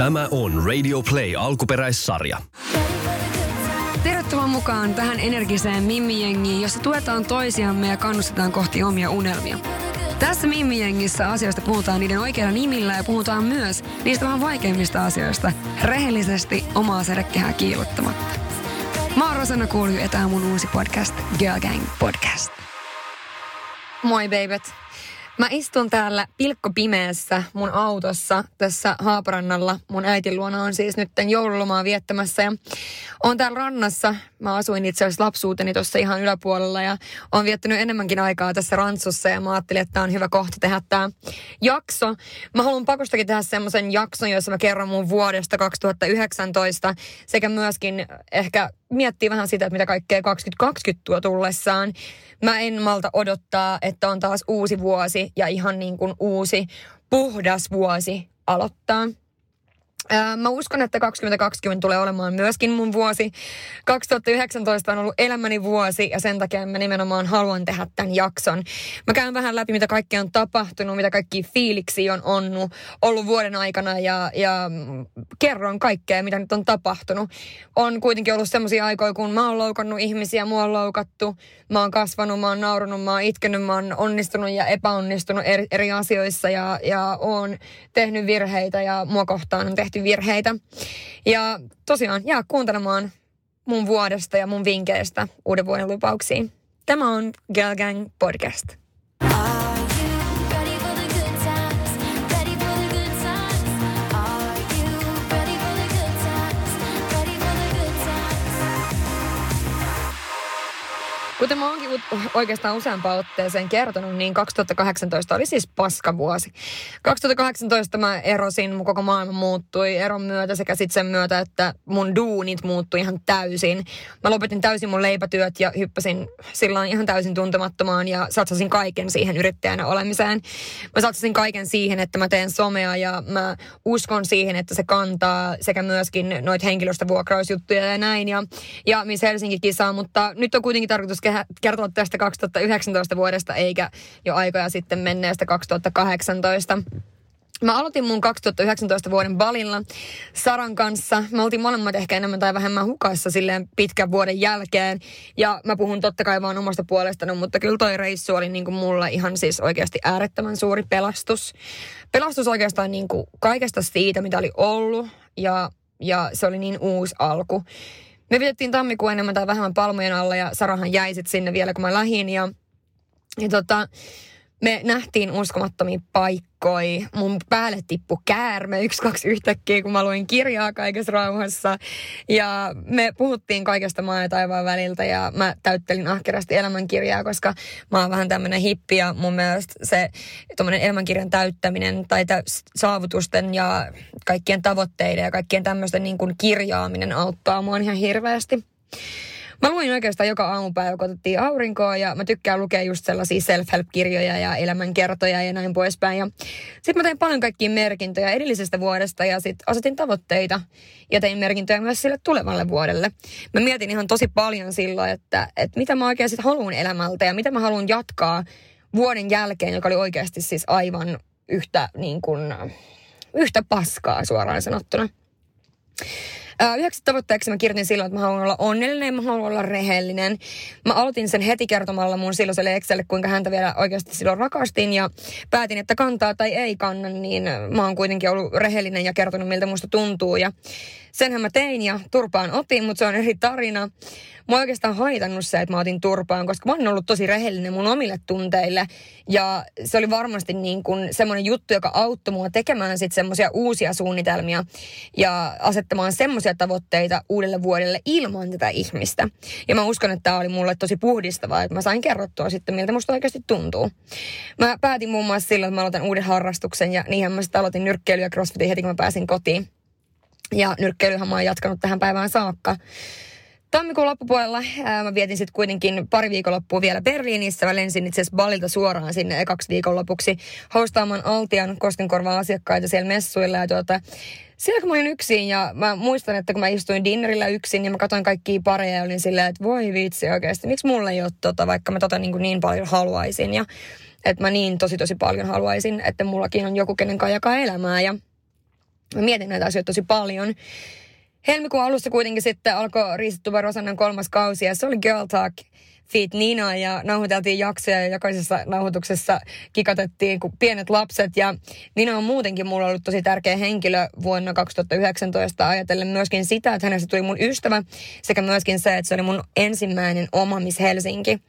Tämä on Radio Play alkuperäissarja. Tervetuloa mukaan tähän energiseen Mimmi-jengiin, jossa tuetaan toisiamme ja kannustetaan kohti omia unelmia. Tässä Mimmi-jengissä asioista puhutaan niiden oikeilla nimillä ja puhutaan myös niistä vähän vaikeimmista asioista rehellisesti omaa sädekehää kiilottamatta. Mä oon Rosanna Kuulju ja tää on mun uusi podcast, Girl Gang Podcast. Moi babet. Mä istun täällä pilkkopimeässä mun autossa tässä Haaparannalla. Mun äitin luona on siis nyt joululomaa viettämässä ja on täällä rannassa. Mä asuin itse asiassa lapsuuteni tuossa ihan yläpuolella ja on viettänyt enemmänkin aikaa tässä rantsussa ja mä ajattelin, että tää on hyvä kohta tehdä tää jakso. Mä haluan pakostakin tehdä semmoisen jakson, jossa mä kerron mun vuodesta 2019 sekä myöskin ehkä miettiä vähän sitä, että mitä kaikkea 2020 tuo tullessaan. Mä en malta odottaa, että on taas uusi vuosi ja ihan niin kuin uusi puhdas vuosi aloittaa. Mä uskon, että 2020 tulee olemaan myöskin mun vuosi. 2019 on ollut elämäni vuosi ja sen takia mä nimenomaan haluan tehdä tämän jakson. Mä käyn vähän läpi, mitä kaikkea on tapahtunut, mitä kaikki fiiliksi on onnu, ollut vuoden aikana ja, ja kerron kaikkea, mitä nyt on tapahtunut. On kuitenkin ollut semmoisia aikoja, kun mä oon loukannut ihmisiä, mua on loukattu, mä oon kasvanut, mä oon naurunut, mä oon itkenyt, mä oon onnistunut ja epäonnistunut eri, eri asioissa ja, ja oon tehnyt virheitä ja mua kohtaan on tehty virheitä. Ja tosiaan jää kuuntelemaan mun vuodesta ja mun vinkkeistä uuden vuoden lupauksiin. Tämä on Girl Gang Podcast. Kuten mä oonkin oikeastaan useampaan otteeseen kertonut, niin 2018 oli siis paskavuosi. 2018 mä erosin, mun koko maailma muuttui eron myötä sekä sitten sen myötä, että mun duunit muuttui ihan täysin. Mä lopetin täysin mun leipätyöt ja hyppäsin silloin ihan täysin tuntemattomaan ja satsasin kaiken siihen yrittäjänä olemiseen. Mä satsasin kaiken siihen, että mä teen somea ja mä uskon siihen, että se kantaa sekä myöskin noita henkilöstövuokrausjuttuja ja näin. Ja, ja Miss Helsinki-kisaa, mutta nyt on kuitenkin tarkoitus kertoa tästä 2019 vuodesta eikä jo aikoja sitten menneestä 2018. Mä aloitin mun 2019 vuoden balilla Saran kanssa. Me oltiin molemmat ehkä enemmän tai vähemmän hukassa silleen pitkän vuoden jälkeen. Ja mä puhun totta kai vaan omasta puolestani, mutta kyllä toi reissu oli niin kuin mulle ihan siis oikeasti äärettömän suuri pelastus. Pelastus oikeastaan niin kuin kaikesta siitä, mitä oli ollut. Ja, ja se oli niin uusi alku. Me vietettiin tammikuun enemmän tai vähemmän palmojen alla ja Sarahan jäi sit sinne vielä, kun mä lähin. Ja, ja tota, me nähtiin uskomattomia paikkoja. Mun päälle tippu käärme yksi, kaksi yhtäkkiä, kun mä luin kirjaa kaikessa rauhassa. Ja me puhuttiin kaikesta maa ja taivaan väliltä ja mä täyttelin ahkerasti elämänkirjaa, koska mä oon vähän tämmönen hippi ja mun mielestä se tommonen elämänkirjan täyttäminen tai tä- saavutusten ja kaikkien tavoitteiden ja kaikkien tämmöisten niin kuin kirjaaminen auttaa mua ihan hirveästi. Mä luin oikeastaan joka aamupäivä, kun otettiin aurinkoa ja mä tykkään lukea just sellaisia self-help-kirjoja ja elämänkertoja ja näin poispäin. Ja sit mä tein paljon kaikkia merkintöjä edellisestä vuodesta ja sit asetin tavoitteita ja tein merkintöjä myös sille tulevalle vuodelle. Mä mietin ihan tosi paljon silloin, että, että mitä mä oikein sit haluan elämältä ja mitä mä haluan jatkaa vuoden jälkeen, joka oli oikeasti siis aivan yhtä niin kuin, yhtä paskaa suoraan sanottuna. Yhdeksi tavoitteeksi mä kirjoitin silloin, että mä haluan olla onnellinen ja mä haluan olla rehellinen. Mä aloitin sen heti kertomalla mun silloiselle Excelle, kuinka häntä vielä oikeasti silloin rakastin ja päätin, että kantaa tai ei kanna, niin mä oon kuitenkin ollut rehellinen ja kertonut miltä musta tuntuu ja senhän mä tein ja turpaan otin, mutta se on eri tarina. Oon oikeastaan haitannut se, että mä otin turpaan, koska mä oon ollut tosi rehellinen mun omille tunteille. Ja se oli varmasti niin kuin semmoinen juttu, joka auttoi mua tekemään sitten semmoisia uusia suunnitelmia ja asettamaan semmoisia tavoitteita uudelle vuodelle ilman tätä ihmistä. Ja mä uskon, että tämä oli mulle tosi puhdistavaa, että mä sain kerrottua sitten, miltä musta oikeasti tuntuu. Mä päätin muun muassa silloin, että mä aloitan uuden harrastuksen ja niinhän mä sitten aloitin nyrkkeilyä ja crossfitin heti, kun mä pääsin kotiin. Ja nyrkkeilyhän mä oon jatkanut tähän päivään saakka. Tammikuun loppupuolella ää, mä vietin sitten kuitenkin pari viikonloppua vielä Berliinissä. Mä lensin itse asiassa Balilta suoraan sinne kaksi viikonlopuksi hostaamaan Altian Koskenkorvan asiakkaita siellä messuilla. Ja tuota, siellä kun mä olin yksin ja mä muistan, että kun mä istuin dinnerillä yksin ja mä katsoin kaikkia pareja ja olin silleen, että voi vitsi oikeasti, miksi mulle ei ole tota, vaikka mä tota niin, kuin niin paljon haluaisin. Ja että mä niin tosi tosi paljon haluaisin, että mullakin on joku kenen kanssa jakaa elämää. Ja Mä mietin näitä asioita tosi paljon. Helmikuun alussa kuitenkin sitten alkoi Riisittuva Rosannan kolmas kausi ja se oli Girl Talk Feet Nina ja nauhoiteltiin jaksoja ja jokaisessa nauhoituksessa kikatettiin kuin pienet lapset. Ja Nina on muutenkin mulla ollut tosi tärkeä henkilö vuonna 2019 ajatellen myöskin sitä, että hänestä tuli mun ystävä sekä myöskin se, että se oli mun ensimmäinen oma Miss Helsinki.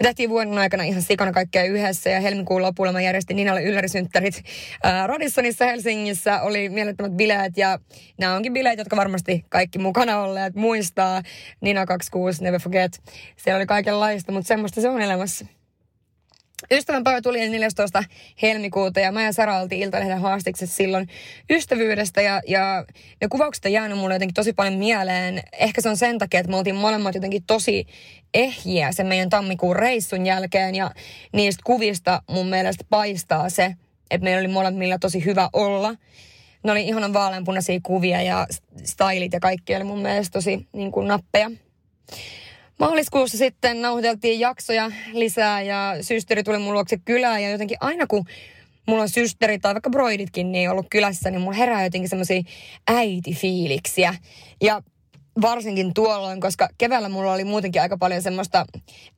Me tehtiin vuoden aikana ihan sikana kaikkea yhdessä ja helmikuun lopulla mä järjestin Ninalle yllärisynttärit ää, Radissonissa Helsingissä. Oli mielettömät bileet ja nämä onkin bileet, jotka varmasti kaikki mukana olleet muistaa. Nina 26, Never Forget. Siellä oli kaikenlaista, mutta semmoista se on elämässä. Ystävänpäivä tuli 14. helmikuuta ja mä ja Sara oltiin Iltalehden haastiksessa silloin ystävyydestä ja, ja ne kuvaukset on jäänyt mulle jotenkin tosi paljon mieleen. Ehkä se on sen takia, että me oltiin molemmat jotenkin tosi ehjiä sen meidän tammikuun reissun jälkeen ja niistä kuvista mun mielestä paistaa se, että meillä oli molemmilla tosi hyvä olla. Ne oli ihanan vaaleanpunaisia kuvia ja stylit ja kaikki oli mun mielestä tosi niin kuin nappeja. Maaliskuussa sitten nauhoiteltiin jaksoja lisää ja systeri tuli mun luokse kylään ja jotenkin aina kun mulla on systeri tai vaikka broiditkin niin ollut kylässä, niin mulla herää jotenkin semmoisia äitifiiliksiä. Ja varsinkin tuolloin, koska keväällä mulla oli muutenkin aika paljon semmoista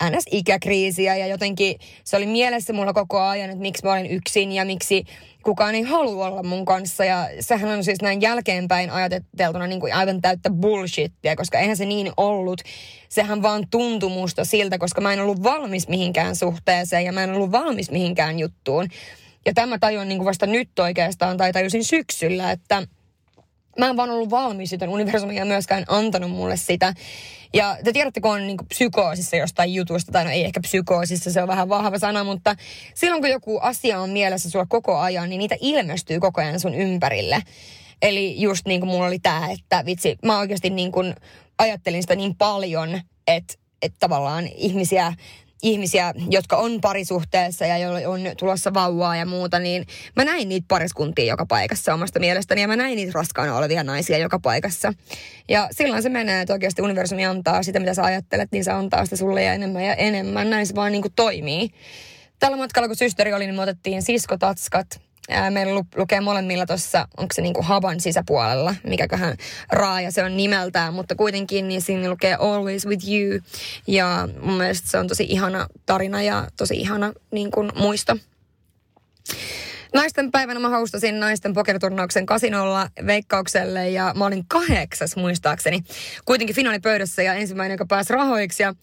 NS-ikäkriisiä ja jotenkin se oli mielessä mulla koko ajan, että miksi mä olin yksin ja miksi kukaan ei halua olla mun kanssa. Ja sehän on siis näin jälkeenpäin ajateltuna niin kuin aivan täyttä bullshittia, koska eihän se niin ollut. Sehän vaan tuntui musta siltä, koska mä en ollut valmis mihinkään suhteeseen ja mä en ollut valmis mihinkään juttuun. Ja tämä tajuan niin kuin vasta nyt oikeastaan, tai tajusin syksyllä, että – mä en vaan ollut valmis, joten universumi ei myöskään antanut mulle sitä. Ja te tiedätte, kun on niin psykoosissa jostain jutusta, tai no ei ehkä psykoosissa, se on vähän vahva sana, mutta silloin kun joku asia on mielessä sulla koko ajan, niin niitä ilmestyy koko ajan sun ympärille. Eli just niin kuin mulla oli tämä, että vitsi, mä oikeasti niin kuin ajattelin sitä niin paljon, että, että tavallaan ihmisiä ihmisiä, jotka on parisuhteessa ja joilla on tulossa vauvaa ja muuta, niin mä näin niitä pariskuntia joka paikassa omasta mielestäni ja mä näin niitä raskaana olevia naisia joka paikassa. Ja silloin se menee, että oikeasti universumi antaa sitä, mitä sä ajattelet, niin se antaa sitä sulle ja enemmän ja enemmän. Näin se vaan niin kuin toimii. Tällä matkalla, kun systeri oli, niin me otettiin siskotatskat meillä lu- lukee molemmilla tuossa, onko se niinku Haban sisäpuolella, mikäköhän raaja se on nimeltään, mutta kuitenkin niin siinä lukee Always with you. Ja mun mielestä se on tosi ihana tarina ja tosi ihana niin kuin, muisto. Naisten päivänä mä haustasin naisten pokeriturnauksen kasinolla veikkaukselle ja mä olin kahdeksas muistaakseni. Kuitenkin finaalipöydässä ja ensimmäinen, joka pääsi rahoiksi. Ja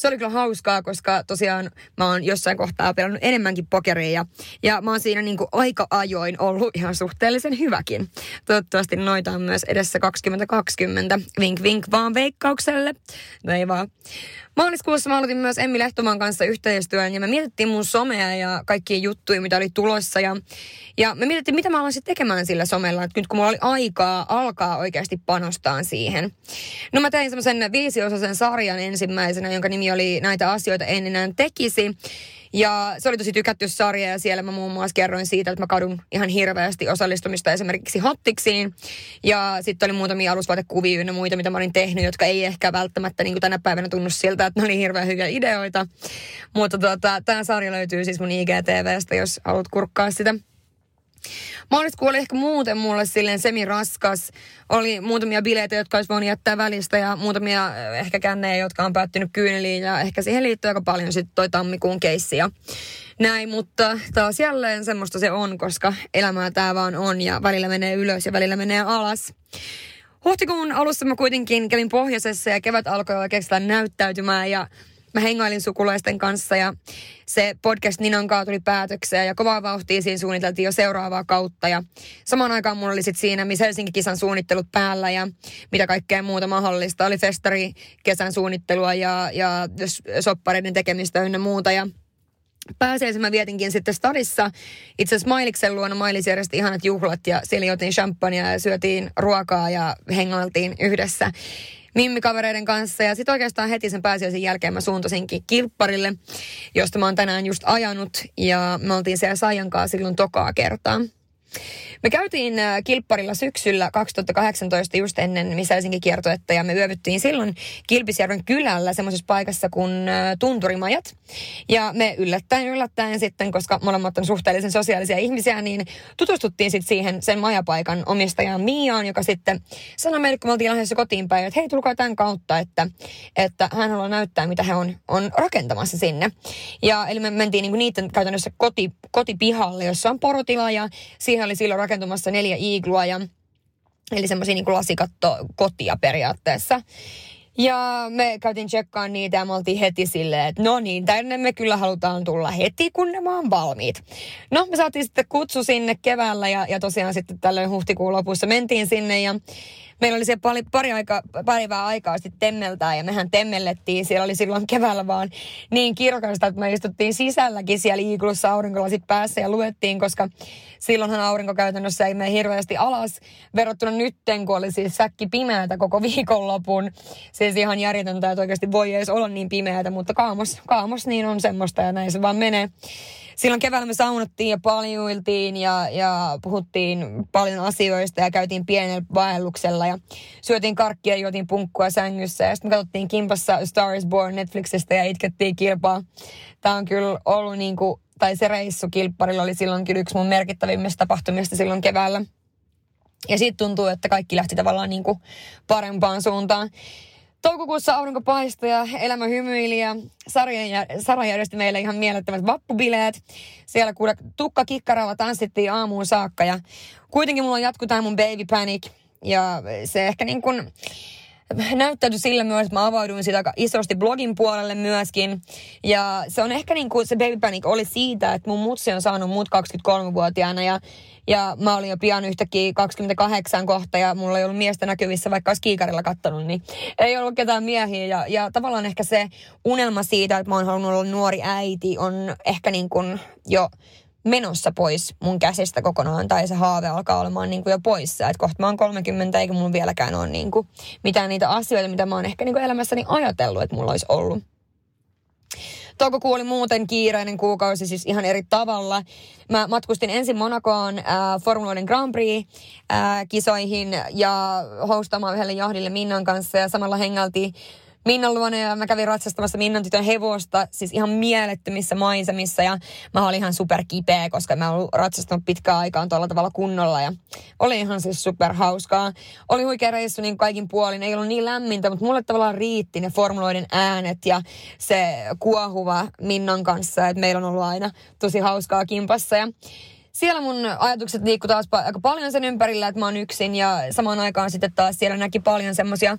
se oli kyllä hauskaa, koska tosiaan mä oon jossain kohtaa pelannut enemmänkin pokeria ja, ja mä oon siinä niin kuin aika ajoin ollut ihan suhteellisen hyväkin. Toivottavasti noita on myös edessä 2020. Vink vink vaan veikkaukselle. No ei vaan. Maaliskuussa mä aloitin myös Emmi Lehtoman kanssa yhteistyön ja me mietittiin mun somea ja kaikkia juttuja, mitä oli tulossa. Ja, ja me mietittiin, mitä mä aloin tekemään sillä somella, että nyt kun mulla oli aikaa alkaa oikeasti panostaa siihen. No mä tein semmoisen viisiosaisen sarjan ensimmäisenä, jonka nimi oli Näitä asioita en enää tekisi. Ja se oli tosi tykätty sarja ja siellä mä muun muassa kerroin siitä, että mä kadun ihan hirveästi osallistumista esimerkiksi hottiksiin. Ja sitten oli muutamia alusvaatekuvia ja muita, mitä mä olin tehnyt, jotka ei ehkä välttämättä niin kuin tänä päivänä tunnu siltä, että ne oli hirveän hyviä ideoita. Mutta tota, tämä sarja löytyy siis mun IGTVstä, jos haluat kurkkaa sitä. Maaliskuu oli ehkä muuten mulle silleen semiraskas. Oli muutamia bileitä, jotka olisi voinut jättää välistä ja muutamia eh, ehkä kännejä, jotka on päättynyt kyyneliin ja ehkä siihen liittyy aika paljon sitten toi tammikuun keissi ja näin, mutta taas jälleen semmoista se on, koska elämää tämä vaan on ja välillä menee ylös ja välillä menee alas. Huhtikuun alussa mä kuitenkin kävin pohjoisessa ja kevät alkoi oikeastaan näyttäytymään ja mä hengailin sukulaisten kanssa ja se podcast Ninan kanssa tuli päätökseen ja kovaa vauhtia siinä suunniteltiin jo seuraavaa kautta ja samaan aikaan mulla oli sit siinä missä Helsingin kisan suunnittelut päällä ja mitä kaikkea muuta mahdollista. Oli festari kesän suunnittelua ja, ja soppareiden tekemistä ynnä muuta ja pääsiäisen mä vietinkin sitten stadissa. Itse asiassa Mailiksen luona Mailis järjesti ihanat juhlat ja siellä jotin champagnea ja syötiin ruokaa ja hengailtiin yhdessä mimmikavereiden kanssa. Ja sitten oikeastaan heti sen pääsiäisen jälkeen mä suuntasinkin kilpparille, josta mä oon tänään just ajanut. Ja me oltiin siellä Saijan silloin tokaa kertaa. Me käytiin äh, kilpparilla syksyllä 2018 just ennen Missä Helsinki kiertoetta ja me yövyttiin silloin Kilpisjärven kylällä semmoisessa paikassa kuin äh, Tunturimajat. Ja me yllättäen yllättäen sitten, koska molemmat on suhteellisen sosiaalisia ihmisiä, niin tutustuttiin sitten siihen sen majapaikan omistajaan Miaan, joka sitten sanoi meille, kun me oltiin lähdössä kotiin päin, että hei tulkaa tämän kautta, että, että hän haluaa näyttää, mitä he on, on rakentamassa sinne. Ja eli me mentiin niinku niiden käytännössä koti, kotipihalle, jossa on porotila ja siihen oli silloin rakentumassa neljä iiglua ja Eli semmoisia niin lasikatto kotia periaatteessa. Ja me käytiin tsekkaan niitä ja me oltiin heti silleen, että no niin, tänne me kyllä halutaan tulla heti, kun ne on valmiit. No, me saatiin sitten kutsu sinne keväällä ja, ja tosiaan sitten tällöin huhtikuun lopussa mentiin sinne ja meillä oli se pari, pari aika, päivää aikaa sitten temmeltää ja mehän temmellettiin. Siellä oli silloin keväällä vaan niin kirkasta, että me istuttiin sisälläkin siellä iikulussa aurinkolasit päässä ja luettiin, koska silloinhan aurinko käytännössä ei mene hirveästi alas verrattuna nytten, kun oli siis säkki pimeätä koko viikonlopun. Siis ihan järjetöntä, että oikeasti voi edes olla niin pimeätä, mutta kaamos, kaamos niin on semmoista ja näin se vaan menee silloin keväällä me saunattiin ja paljuiltiin ja, ja puhuttiin paljon asioista ja käytiin pienellä vaelluksella ja syötiin karkkia ja juotiin punkkua sängyssä ja sitten me katsottiin kimpassa Star is Born Netflixistä ja itkettiin kilpaa. Tämä on kyllä ollut niin kuin, tai se reissu kilpparilla oli silloin kyllä yksi mun merkittävimmistä tapahtumista silloin keväällä. Ja siitä tuntuu, että kaikki lähti tavallaan niin kuin parempaan suuntaan. Toukokuussa aurinko paistoi ja elämä hymyili ja Sara järjesti meille ihan mielettömät vappubileet. Siellä kuule tukka kikkaralla tanssittiin aamuun saakka ja kuitenkin mulla jatkuu tämä mun baby panic. Ja se ehkä niin kuin näyttäytyi sillä myös, että mä avauduin sitä aika isosti blogin puolelle myöskin. Ja se on ehkä niin kuin se baby panic oli siitä, että mun mutsi on saanut mut 23-vuotiaana ja ja mä olin jo pian yhtäkkiä 28 kohta ja mulla ei ollut miestä näkyvissä, vaikka olisi kiikarilla kattonut, niin ei ollut ketään miehiä. Ja, ja tavallaan ehkä se unelma siitä, että mä oon halunnut olla nuori äiti, on ehkä niin kuin jo menossa pois mun käsistä kokonaan, tai se haave alkaa olemaan niin kuin jo poissa. Että kohta mä oon 30, eikä mun vieläkään ole niin kuin mitään niitä asioita, mitä mä oon ehkä niin kuin elämässäni ajatellut, että mulla olisi ollut. Toukokuu oli muuten kiireinen kuukausi, siis ihan eri tavalla. Mä matkustin ensin Monacoon äh, Formuloiden Grand Prix-kisoihin äh, ja hostamaan yhdelle jahdille Minnan kanssa ja samalla hengaltiin Minnan luona ja mä kävin ratsastamassa Minnan tytön hevosta, siis ihan mielettömissä maisemissa. Ja mä olin ihan super kipeä, koska mä olin ratsastanut pitkään aikaan tuolla tavalla kunnolla. Ja oli ihan siis super hauskaa. Oli huikea reissu niin kaikin puolin, ei ollut niin lämmintä, mutta mulle tavallaan riitti ne formuloiden äänet ja se kuohuva Minnan kanssa, että meillä on ollut aina tosi hauskaa kimpassa. Ja siellä mun ajatukset liikku taas aika paljon sen ympärillä, että mä oon yksin. Ja samaan aikaan sitten taas siellä näki paljon semmosia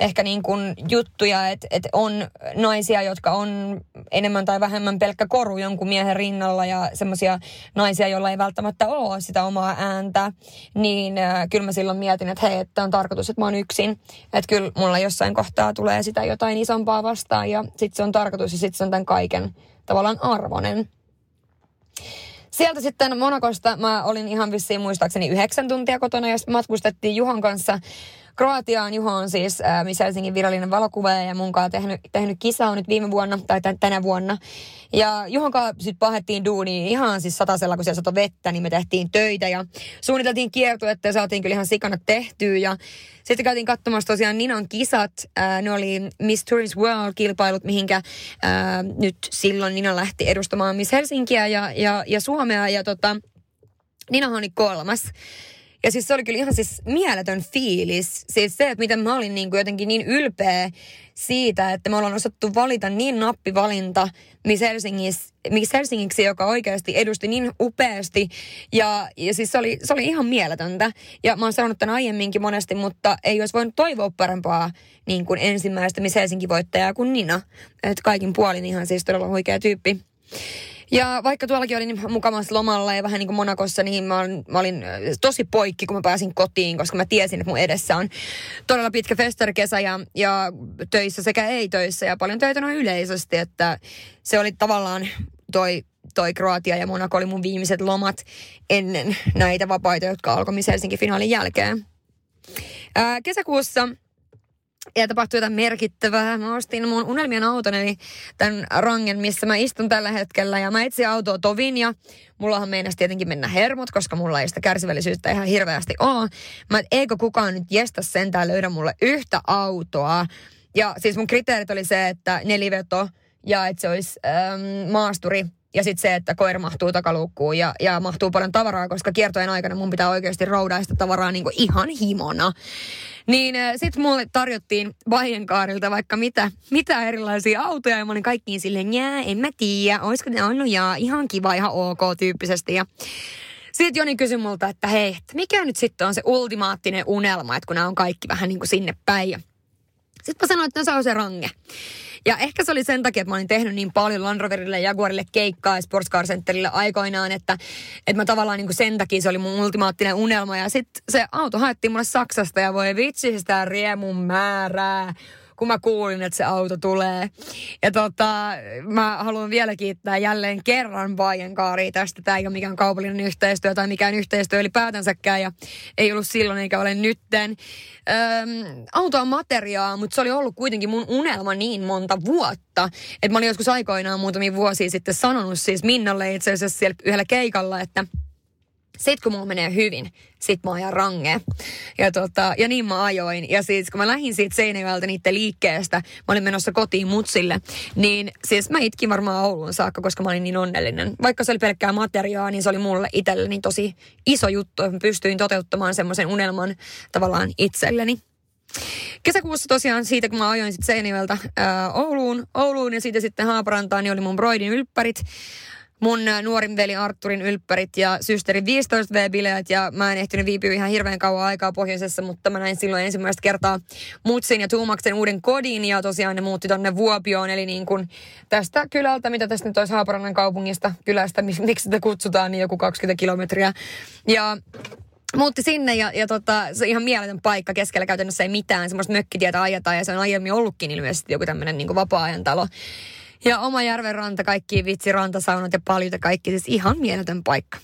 ehkä niin kuin juttuja, että, että on naisia, jotka on enemmän tai vähemmän pelkkä koru jonkun miehen rinnalla ja semmoisia naisia, joilla ei välttämättä ole sitä omaa ääntä, niin äh, kyllä mä silloin mietin, että hei, että on tarkoitus, että mä oon yksin. Että kyllä mulla jossain kohtaa tulee sitä jotain isompaa vastaan ja sitten se on tarkoitus ja sitten se on tämän kaiken tavallaan arvonen. Sieltä sitten Monakosta mä olin ihan vissiin muistaakseni yhdeksän tuntia kotona ja matkustettiin Juhon kanssa Kroatiaan. Juho on siis äh, Miss Helsingin virallinen valokuvaaja ja mun kanssa tehnyt, tehnyt kisaa nyt viime vuonna tai tän, tänä vuonna. Ja Juhon kanssa sitten pahettiin duuni ihan siis satasella, kun siellä sato vettä, niin me tehtiin töitä ja suunniteltiin kiertuetta ja saatiin kyllä ihan sikana tehtyä. Ja sitten käytiin katsomassa tosiaan Ninan kisat. Äh, ne oli Miss Tourist World-kilpailut, mihinkä äh, nyt silloin Nina lähti edustamaan Miss Helsinkiä ja, ja, ja Suomea. Ja tota, Ninahan oli kolmas. Ja siis se oli kyllä ihan siis mieletön fiilis. Siis se, että miten mä olin niin kuin jotenkin niin ylpeä siitä, että me ollaan osattu valita niin nappivalinta Miss, Helsingis, Miss Helsingiksi, joka oikeasti edusti niin upeasti. Ja, ja siis se oli, se oli ihan mieletöntä. Ja mä oon sanonut tämän aiemminkin monesti, mutta ei olisi voinut toivoa parempaa niin kuin ensimmäistä Miss Helsinki-voittajaa kuin Nina. Että kaikin puolin ihan siis todella huikea tyyppi. Ja vaikka tuollakin olin mukavassa lomalla ja vähän niin kuin Monakossa, niin mä, olin, mä olin tosi poikki, kun mä pääsin kotiin, koska mä tiesin, että mun edessä on todella pitkä festarikesä ja, ja töissä sekä ei-töissä ja paljon töitä noin yleisesti, että se oli tavallaan toi toi Kroatia ja Monaco oli mun viimeiset lomat ennen näitä vapaita, jotka alkoi Helsinki finaalin jälkeen. Ää, kesäkuussa ja tapahtui jotain merkittävää. Mä ostin mun unelmien auton, eli tämän rangen, missä mä istun tällä hetkellä. Ja mä etsin autoa tovin ja mullahan meinas tietenkin mennä hermot, koska mulla ei sitä kärsivällisyyttä ihan hirveästi ole. Mä et, eikö kukaan nyt jestä sentään löydä mulle yhtä autoa. Ja siis mun kriteerit oli se, että neliveto ja että se olisi ähm, maasturi ja sitten se, että koira mahtuu takaluukkuun ja, ja mahtuu paljon tavaraa, koska kiertojen aikana mun pitää oikeasti roudaa sitä tavaraa niin ihan himona. Niin äh, sitten mulle tarjottiin Vajenkaarilta vaikka mitä, mitä erilaisia autoja ja mä olin kaikkiin silleen, jää, en mä tiedä, olisiko ne ollut jaa, ihan kiva, ihan ok tyyppisesti. Ja sitten Joni kysyi multa, että hei, että mikä nyt sitten on se ultimaattinen unelma, että kun nämä on kaikki vähän niin kuin sinne päin. Sitten mä sanoin, että no se on se range. Ja ehkä se oli sen takia, että mä olin tehnyt niin paljon Land Roverille ja Jaguarille keikkaa ja Sports Car Centerille aikoinaan, että, että mä tavallaan niin kuin sen takia se oli mun ultimaattinen unelma. Ja sitten se auto haettiin mulle Saksasta ja voi vitsi sitä riemun määrää kun mä kuulin, että se auto tulee. Ja tota, mä haluan vielä kiittää jälleen kerran Bajen Kaari tästä. Tämä ei ole mikään kaupallinen yhteistyö tai mikään yhteistyö ylipäätänsäkään ja ei ollut silloin eikä ole nytten. Öm, auto on materiaa, mutta se oli ollut kuitenkin mun unelma niin monta vuotta, että mä olin joskus aikoinaan muutamia vuosia sitten sanonut siis Minnalle itse asiassa siellä yhdellä keikalla, että – sitten kun mulla menee hyvin, sit mä ajan range. Ja, tota, ja niin mä ajoin. Ja siis kun mä lähdin siitä Seinäjoelta niiden liikkeestä, mä olin menossa kotiin mutsille, niin siis mä itkin varmaan Ouluun saakka, koska mä olin niin onnellinen. Vaikka se oli pelkkää materiaa, niin se oli mulle itselleni tosi iso juttu, että mä pystyin toteuttamaan semmoisen unelman tavallaan itselleni. Kesäkuussa tosiaan siitä, kun mä ajoin sitten Seinäjoelta Ouluun, Ouluun ja siitä sitten Haaparantaan, niin oli mun broidin ylppärit mun nuorin veli Arturin ylppärit ja systerin 15 V-bileet ja mä en ehtinyt viipyä ihan hirveän kauan aikaa pohjoisessa, mutta mä näin silloin ensimmäistä kertaa Mutsin ja Tuumaksen uuden kodin ja tosiaan ne muutti tonne Vuopioon, eli niin kuin tästä kylältä, mitä tästä nyt olisi Haaparannan kaupungista, kylästä, miksi sitä kutsutaan, niin joku 20 kilometriä. Ja muutti sinne ja, ja tota, se on ihan mieletön paikka. Keskellä käytännössä ei mitään. Semmoista mökkitietä ajetaan ja se on aiemmin ollutkin ilmeisesti joku tämmöinen niin vapaa-ajan talo. Ja oma järven ranta, kaikki vitsi, rantasaunat ja paljon ja kaikki. Siis ihan mieletön paikka.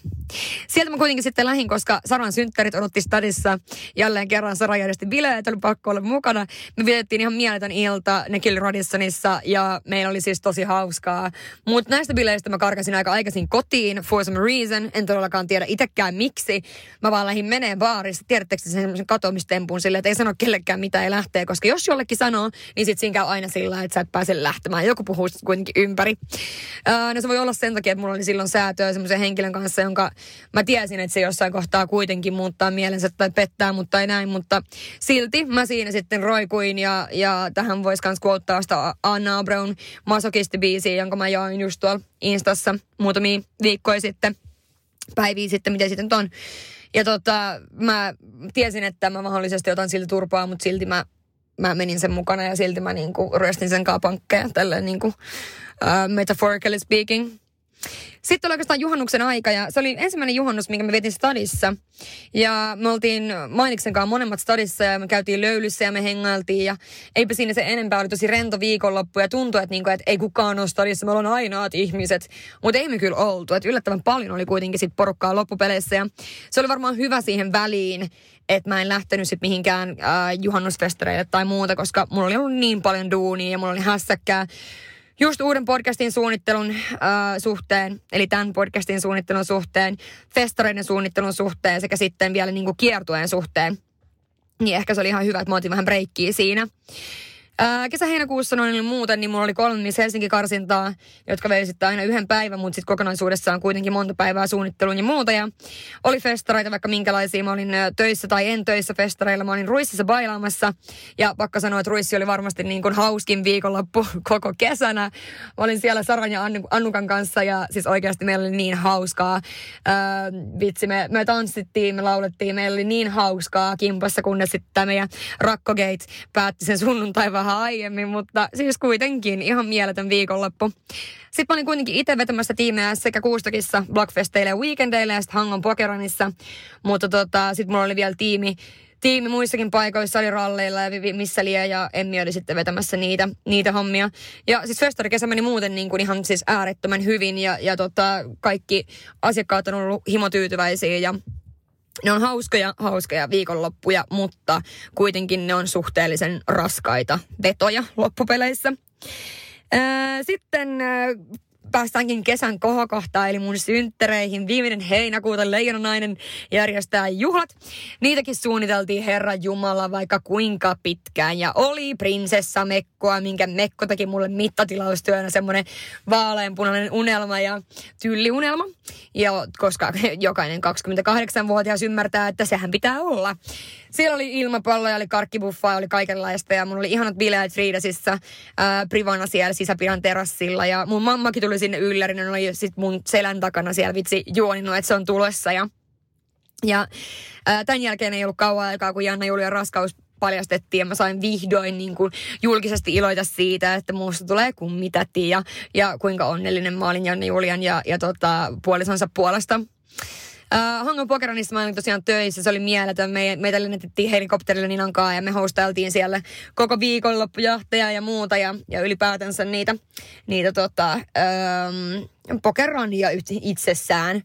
Sieltä mä kuitenkin sitten lähin, koska Saran synttärit odotti stadissa. Jälleen kerran Sara järjesti bileet, oli pakko olla mukana. Me vietettiin ihan mieletön ilta Nekil Radissonissa ja meillä oli siis tosi hauskaa. Mutta näistä bileistä mä karkasin aika aikaisin kotiin for some reason. En todellakaan tiedä itsekään miksi. Mä vaan lähdin meneen baarissa. Tiedättekö sen semmoisen katoamistempun silleen, että ei sano kellekään mitä ei lähtee. Koska jos jollekin sanoo, niin sit siinä käy aina sillä että sä et pääse lähtemään. Joku puhuu kuitenkin ympäri. Öö, no se voi olla sen takia, että mulla oli silloin säätöä semmoisen henkilön kanssa, jonka mä tiesin, että se jossain kohtaa kuitenkin muuttaa mielensä tai pettää, mutta ei näin. Mutta silti mä siinä sitten roikuin ja, ja tähän voisi myös quoteaa sitä Anna Brown masokisti-biisiä, jonka mä jaoin just tuolla Instassa muutamia viikkoja sitten, päiviä sitten, miten sitten on. Ja tota, mä tiesin, että mä mahdollisesti otan silti turpaa, mutta silti mä, mä menin sen mukana ja silti mä niinku ryöstin sen kapankkeja, tälleen niinku, uh, metaphorically speaking. Sitten oli oikeastaan juhannuksen aika ja se oli ensimmäinen juhannus, minkä me vietin stadissa. Ja me oltiin Mainiksen kanssa monemmat stadissa ja me käytiin löylyssä ja me hengailtiin ja eipä siinä se enempää oli tosi rento viikonloppu ja tuntui, että, niinku, että ei kukaan ole stadissa, me ollaan ainoat ihmiset. Mutta ei me kyllä oltu, että yllättävän paljon oli kuitenkin sit porukkaa loppupeleissä ja se oli varmaan hyvä siihen väliin, että mä en lähtenyt sitten mihinkään äh, juhannusfestareille tai muuta, koska mulla oli ollut niin paljon duunia ja mulla oli hässäkkää just uuden podcastin suunnittelun äh, suhteen, eli tämän podcastin suunnittelun suhteen, festareiden suunnittelun suhteen sekä sitten vielä niin kiertueen suhteen. Niin ehkä se oli ihan hyvä, että mä otin vähän breikkiä siinä. Ää, kesä-heinäkuussa noin muuten, niin mulla oli kolme Miss Helsinki-karsintaa, jotka vei sitten aina yhden päivän, mutta sitten kokonaisuudessaan kuitenkin monta päivää suunnitteluun ja muuta. Ja oli festareita vaikka minkälaisia. Mä olin töissä tai en töissä festareilla. Mä olin Ruississa bailaamassa. Ja pakka sanoa, että Ruissi oli varmasti niin kuin hauskin viikonloppu koko kesänä. Mä olin siellä Saran ja Annukan kanssa ja siis oikeasti meillä oli niin hauskaa. Ää, vitsi, me, me tanssittiin, me laulettiin, meillä oli niin hauskaa kimpassa, kunnes sitten tämä meidän Rakkogate päätti sen sunnuntai vähän aiemmin, mutta siis kuitenkin ihan mieletön viikonloppu. Sitten mä olin kuitenkin itse vetämässä tiimeä sekä Kuustokissa, Blockfesteille ja Weekendeille ja sitten Hangon Pokeranissa. Mutta tota, sitten mulla oli vielä tiimi, tiimi muissakin paikoissa, oli ralleilla ja missä liian ja Emmi oli sitten vetämässä niitä, niitä hommia. Ja siis festarikesä meni muuten niin kuin ihan siis äärettömän hyvin ja, ja tota, kaikki asiakkaat on ollut himotyytyväisiä ja ne on hauskoja, hauskoja viikonloppuja, mutta kuitenkin ne on suhteellisen raskaita vetoja loppupeleissä. Sitten päästäänkin kesän kohokohtaan, eli mun synttereihin. Viimeinen heinäkuuta Leijonanainen järjestää juhlat. Niitäkin suunniteltiin Herra Jumala vaikka kuinka pitkään. Ja oli prinsessa Mekkoa, minkä Mekko teki mulle mittatilaustyönä semmoinen vaaleanpunainen unelma ja tylliunelma. Ja koska jokainen 28-vuotias ymmärtää, että sehän pitää olla. Siellä oli ilmapalloja, oli karkkibuffaa, oli kaikenlaista ja mulla oli ihanat bileet Friidasissa ää, privana siellä sisäpihan terassilla. Ja mun mammakin tuli sinne yllärin, oli sit mun selän takana siellä vitsi juoninut, että se on tulossa. Ja, ja ää, tämän jälkeen ei ollut kauan aikaa, kun Janna Julian raskaus paljastettiin ja mä sain vihdoin niin kuin julkisesti iloita siitä, että muusta tulee kummitäti ja, ja kuinka onnellinen mä olin Janne Julian ja, ja tota, puolisonsa puolesta. Hangon Pokeranissa mä olin tosiaan töissä, se oli mieletön. Me, meitä lennettiin helikopterilla Ninankaa ja me hostailtiin siellä koko viikonloppujahteja ja muuta ja, ja ylipäätänsä niitä, niitä tota, um, pokerania itsessään.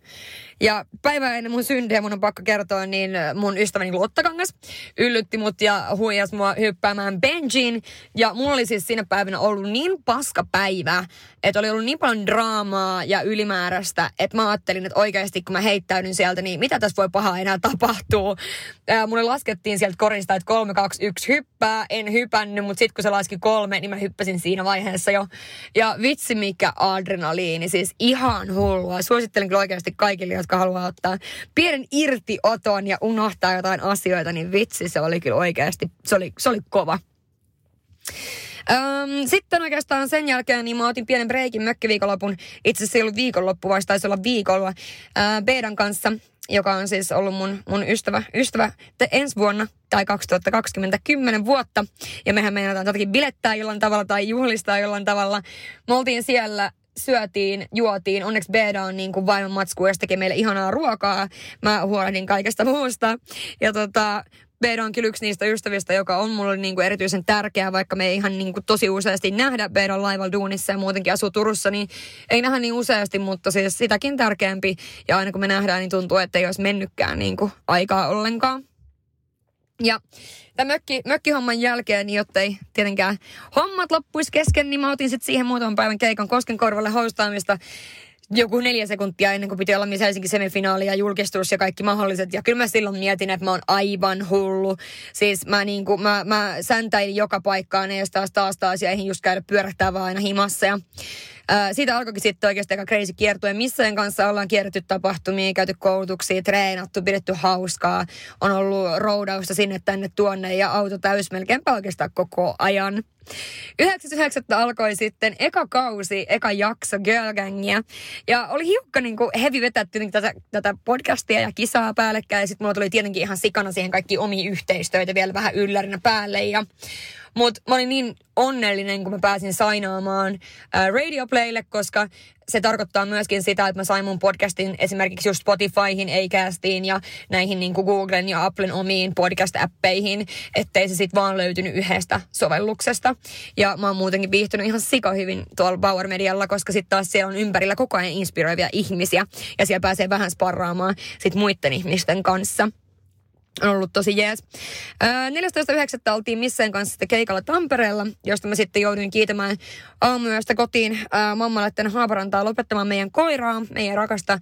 Ja päivää ennen mun syntiä mun on pakko kertoa, niin mun ystäväni Luottakangas yllytti mut ja huijas mua hyppäämään benjiin. Ja mulla oli siis siinä päivänä ollut niin paska päivä, että oli ollut niin paljon draamaa ja ylimääräistä, että mä ajattelin, että oikeasti kun mä heittäydyn sieltä, niin mitä tässä voi pahaa enää tapahtuu. Ää, mulle laskettiin sieltä korista, että 3, 2, 1 hyppää. En hypännyt, mutta sitten kun se laski kolme, niin mä hyppäsin siinä vaiheessa jo. Ja vitsi mikä adrenaliini, siis ihan hullua. Suosittelen kyllä oikeasti kaikille, haluaa ottaa pienen irtioton ja unohtaa jotain asioita, niin vitsi se oli kyllä oikeasti, se oli, se oli kova. Öm, sitten oikeastaan sen jälkeen niin mä otin pienen breikin mökkiviikonlopun. Itse asiassa ei ollut viikonloppu, vaan taisi olla viikolla Beedan kanssa, joka on siis ollut mun, mun ystävä, ystävä te ensi vuonna tai 2020 10 vuotta. Ja mehän meinataan jotakin bilettää jollain tavalla tai juhlistaa jollain tavalla. Me oltiin siellä syötiin, juotiin. Onneksi Beda on niin kuin vaimon matsku ja tekee meille ihanaa ruokaa. Mä huolehdin kaikesta muusta. Ja tota, Beda on kyllä yksi niistä ystävistä, joka on mulle niin kuin erityisen tärkeä, vaikka me ei ihan niin kuin tosi useasti nähdä Bedan laivalla duunissa ja muutenkin asuu Turussa, niin ei nähdä niin useasti, mutta siis sitäkin tärkeämpi. Ja aina kun me nähdään, niin tuntuu, että ei olisi mennytkään niin kuin aikaa ollenkaan. Ja tämän mökki, mökkihomman jälkeen, niin jottei tietenkään hommat loppuisi kesken, niin mä otin sitten siihen muutaman päivän keikan Koskenkorvalle hostaamista joku neljä sekuntia ennen kuin piti olla Miss Helsinki semifinaali ja julkistus ja kaikki mahdolliset. Ja kyllä mä silloin mietin, että mä oon aivan hullu. Siis mä, niin kuin, mä, mä säntäilin joka paikkaan ja taas taas taas ja eihin just käydä pyörähtää vaan aina himassa. Ja Siitä alkoikin sitten oikeasti aika crazy kiertue. Missojen kanssa ollaan kierretty tapahtumia, käyty koulutuksia, treenattu, pidetty hauskaa. On ollut roudausta sinne tänne tuonne ja auto täys melkeinpä oikeastaan koko ajan. 9.9. alkoi sitten eka kausi, eka jakso Girl Gangia. Ja oli hiukka niin kuin heavy vetää tätä, tätä podcastia ja kisaa päällekkäin. Ja sitten mulla tuli tietenkin ihan sikana siihen kaikki omi yhteistöitä vielä vähän yllärinä päälle. Ja mutta mä olin niin onnellinen, kun mä pääsin sainaamaan ää, Radio Playlle, koska se tarkoittaa myöskin sitä, että mä sain mun podcastin esimerkiksi just Spotifyhin, Acastiin ja näihin niin kuin Googlen ja Applen omiin podcast-appeihin, ettei se sitten vaan löytynyt yhdestä sovelluksesta. Ja mä oon muutenkin viihtynyt ihan sika hyvin tuolla Bauer Medialla, koska sitten taas siellä on ympärillä koko ajan inspiroivia ihmisiä ja siellä pääsee vähän sparraamaan sit muiden ihmisten kanssa on ollut tosi jees. 14.9. oltiin Misseen kanssa sitten keikalla Tampereella, josta mä sitten jouduin kiitämään aamuyöstä kotiin mammalle tänne Haaparantaa lopettamaan meidän koiraa, meidän rakasta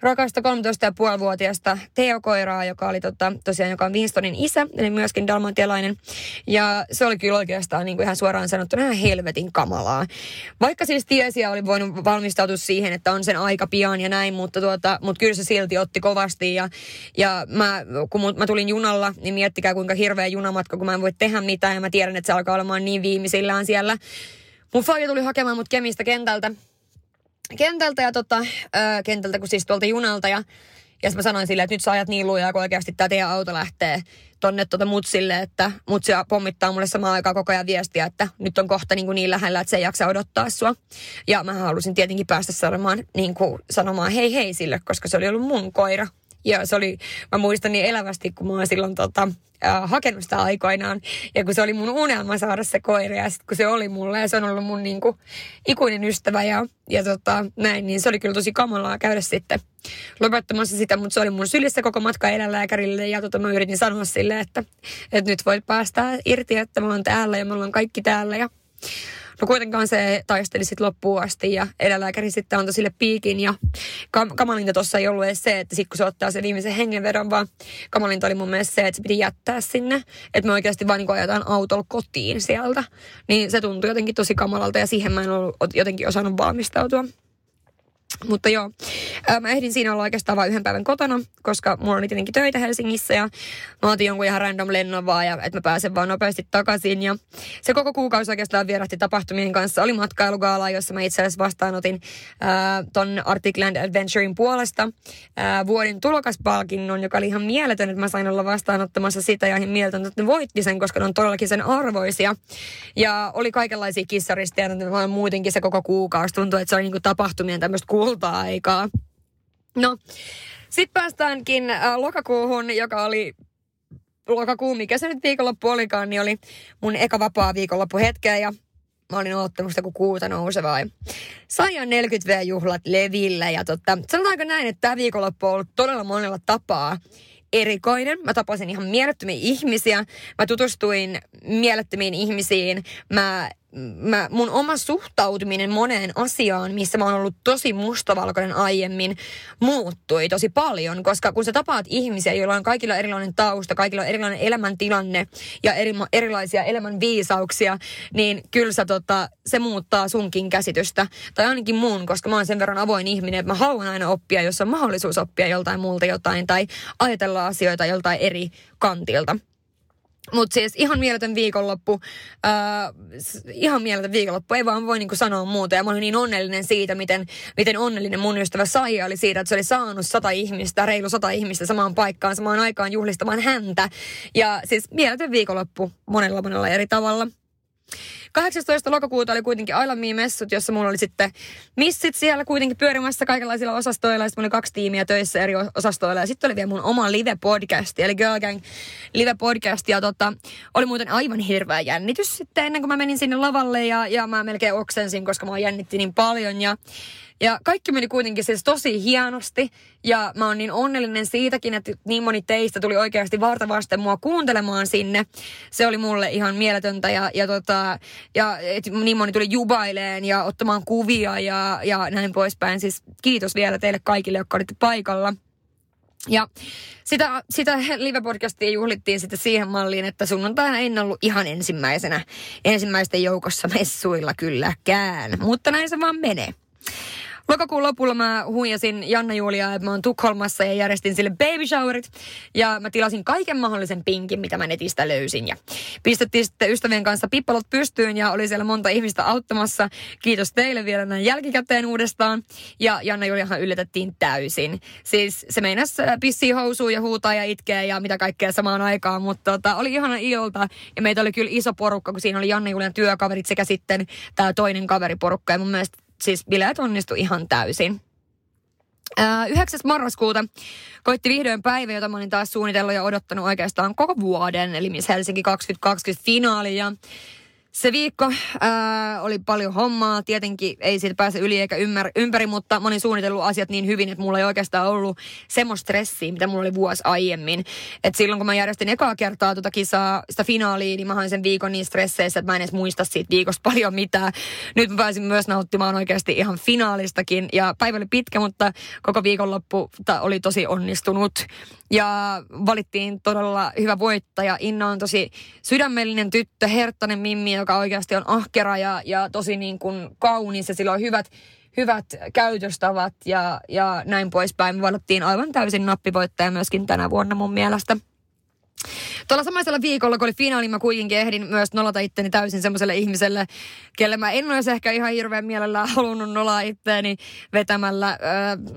rakasta 13,5-vuotiaasta Teo-koiraa, joka oli tota, tosiaan, joka on Winstonin isä, eli myöskin dalmatialainen. Ja se oli kyllä oikeastaan niin kuin ihan suoraan sanottuna ihan helvetin kamalaa. Vaikka siis tiesi ja oli voinut valmistautua siihen, että on sen aika pian ja näin, mutta, tuota, mutta kyllä se silti otti kovasti. Ja, ja mä, kun mä tulin junalla, niin miettikää kuinka hirveä junamatka, kun mä en voi tehdä mitään. Ja mä tiedän, että se alkaa olemaan niin viimeisillään siellä. Mun faija tuli hakemaan mut Kemistä kentältä kentältä ja tota, ö, kentältä, kun siis tuolta junalta ja ja mä sanoin silleen, että nyt sä ajat niin lujaa, kun oikeasti tämä teidän auto lähtee tonne tuota mutsille, että mutsi pommittaa mulle samaan aikaan koko ajan viestiä, että nyt on kohta niin, kuin niin lähellä, että se ei jaksa odottaa sua. Ja mä halusin tietenkin päästä sanomaan, niin kuin, sanomaan hei hei sille, koska se oli ollut mun koira. Ja se oli, mä muistan niin elävästi, kun mä oon silloin tota, äh, hakenut sitä aikoinaan. Ja kun se oli mun unelma saada se koira ja sitten kun se oli mulle ja se on ollut mun niinku, ikuinen ystävä ja, ja tota, näin, niin se oli kyllä tosi kamalaa käydä sitten lopettamassa sitä, mutta se oli mun sylissä koko matka eläinlääkärille ja tota, mä yritin sanoa sille, että, että nyt voit päästä irti, että mä oon täällä ja me ollaan kaikki täällä ja No kuitenkaan se taisteli sitten loppuun asti ja eläinlääkäri sitten antoi sille piikin ja kam- kamalinta tuossa ei ollut edes se, että sitten kun se ottaa sen viimeisen hengenvedon, vaan kamalinta oli mun mielestä se, että se piti jättää sinne, että me oikeasti vain niin ajetaan autolla kotiin sieltä. Niin se tuntui jotenkin tosi kamalalta ja siihen mä en ollut jotenkin osannut valmistautua. Mutta joo, mä ehdin siinä olla oikeastaan vain yhden päivän kotona, koska mulla oli tietenkin töitä Helsingissä ja mä otin jonkun ihan random lennon vaan, ja että mä pääsen vaan nopeasti takaisin. Ja se koko kuukausi oikeastaan vierähti tapahtumien kanssa. Oli matkailugaala, jossa mä itse asiassa vastaanotin äh, ton Arctic Adventurein puolesta äh, vuoden tulokaspalkinnon, joka oli ihan mieletön, että mä sain olla vastaanottamassa sitä ja ihan mieletön, että ne voitti sen, koska ne on todellakin sen arvoisia. Ja oli kaikenlaisia kissaristeja, vaan muutenkin se koko kuukausi tuntui, että se oli niinku tapahtumien tämmöistä kulta-aikaa. No, sitten päästäänkin äh, lokakuuhun, joka oli lokakuun, mikä se nyt viikonloppu olikaan, niin oli mun eka vapaa viikonloppu hetkeä ja mä olin ottanut sitä kuin kuuta nousevaa. Sain 40V-juhlat levillä ja totta, sanotaanko näin, että tämä viikonloppu on ollut todella monella tapaa erikoinen. Mä tapasin ihan mielettömiä ihmisiä. Mä tutustuin mielettömiin ihmisiin. Mä mä, mun oma suhtautuminen moneen asiaan, missä mä oon ollut tosi mustavalkoinen aiemmin, muuttui tosi paljon, koska kun sä tapaat ihmisiä, joilla on kaikilla erilainen tausta, kaikilla on erilainen elämäntilanne ja eri, erilaisia elämän viisauksia, niin kyllä sä, tota, se muuttaa sunkin käsitystä. Tai ainakin mun, koska mä oon sen verran avoin ihminen, että mä haluan aina oppia, jos on mahdollisuus oppia joltain muulta jotain tai ajatella asioita joltain eri kantilta. Mutta siis ihan mieletön viikonloppu, äh, ihan mieletön viikonloppu, ei vaan voi niinku sanoa muuta. Ja mä olin niin onnellinen siitä, miten, miten onnellinen mun ystävä Saija oli siitä, että se oli saanut sata ihmistä, reilu sata ihmistä samaan paikkaan, samaan aikaan juhlistamaan häntä. Ja siis mieletön viikonloppu monella monella eri tavalla. 18. lokakuuta oli kuitenkin Ailamiin messut, jossa mulla oli sitten missit siellä kuitenkin pyörimässä kaikenlaisilla osastoilla. Sitten mulla oli kaksi tiimiä töissä eri osastoilla. Ja sitten oli vielä mun oma live-podcast, eli Girl Gang live-podcast. Ja tota, oli muuten aivan hirveä jännitys sitten ennen kuin mä menin sinne lavalle. Ja, ja mä melkein oksensin, koska mä jännitti niin paljon. Ja ja kaikki meni kuitenkin siis tosi hienosti. Ja mä oon niin onnellinen siitäkin, että niin moni teistä tuli oikeasti vartavasti mua kuuntelemaan sinne. Se oli mulle ihan mieletöntä ja, ja, tota, ja et niin moni tuli jubaileen ja ottamaan kuvia ja, ja näin poispäin. Siis kiitos vielä teille kaikille, jotka olitte paikalla. Ja sitä, sitä live-podcastia juhlittiin sitten siihen malliin, että sunnuntaina en ollut ihan ensimmäisenä, ensimmäisten joukossa messuilla kylläkään. Mutta näin se vaan menee. Lokakuun lopulla mä huijasin Janna Julia, että mä oon Tukholmassa ja järjestin sille baby showerit. Ja mä tilasin kaiken mahdollisen pinkin, mitä mä netistä löysin. Ja pistettiin sitten ystävien kanssa pippalot pystyyn ja oli siellä monta ihmistä auttamassa. Kiitos teille vielä näin jälkikäteen uudestaan. Ja Janna Juliahan yllätettiin täysin. Siis se meinas äh, pissii housuun ja huutaa ja itkee ja mitä kaikkea samaan aikaan. Mutta tota, oli ihana ilta ja meitä oli kyllä iso porukka, kun siinä oli Janna Julian työkaverit sekä sitten tämä toinen kaveriporukka. Ja mun mielestä siis bileet onnistu ihan täysin. 9. marraskuuta koitti vihdoin päivä, jota mä olin taas suunnitellut ja odottanut oikeastaan koko vuoden, eli Miss Helsinki 2020 finaali. Ja se viikko ää, oli paljon hommaa. Tietenkin ei siitä pääse yli eikä ymmär, ympäri, mutta mä olin suunnitellut asiat niin hyvin, että mulla ei oikeastaan ollut semmoista stressiä, mitä mulla oli vuosi aiemmin. Et silloin kun mä järjestin ekaa kertaa tuota kisaa, sitä finaalia, niin mä hain sen viikon niin stresseissä, että mä en edes muista siitä viikosta paljon mitään. Nyt mä pääsin myös nauttimaan oikeasti ihan finaalistakin. Ja päivä oli pitkä, mutta koko viikonloppu oli tosi onnistunut. Ja valittiin todella hyvä voittaja. Inna on tosi sydämellinen tyttö, herttainen Mimmi, joka oikeasti on ahkera ja, ja tosi niin kuin kaunis ja sillä on hyvät, hyvät käytöstavat ja, ja näin poispäin. Me valittiin aivan täysin nappivoittaja myöskin tänä vuonna mun mielestä. Tuolla samaisella viikolla, kun oli finaali, mä kuitenkin ehdin myös nolata itteni täysin semmoiselle ihmiselle, kelle mä en olisi ehkä ihan hirveän mielellään halunnut nolaa itteeni vetämällä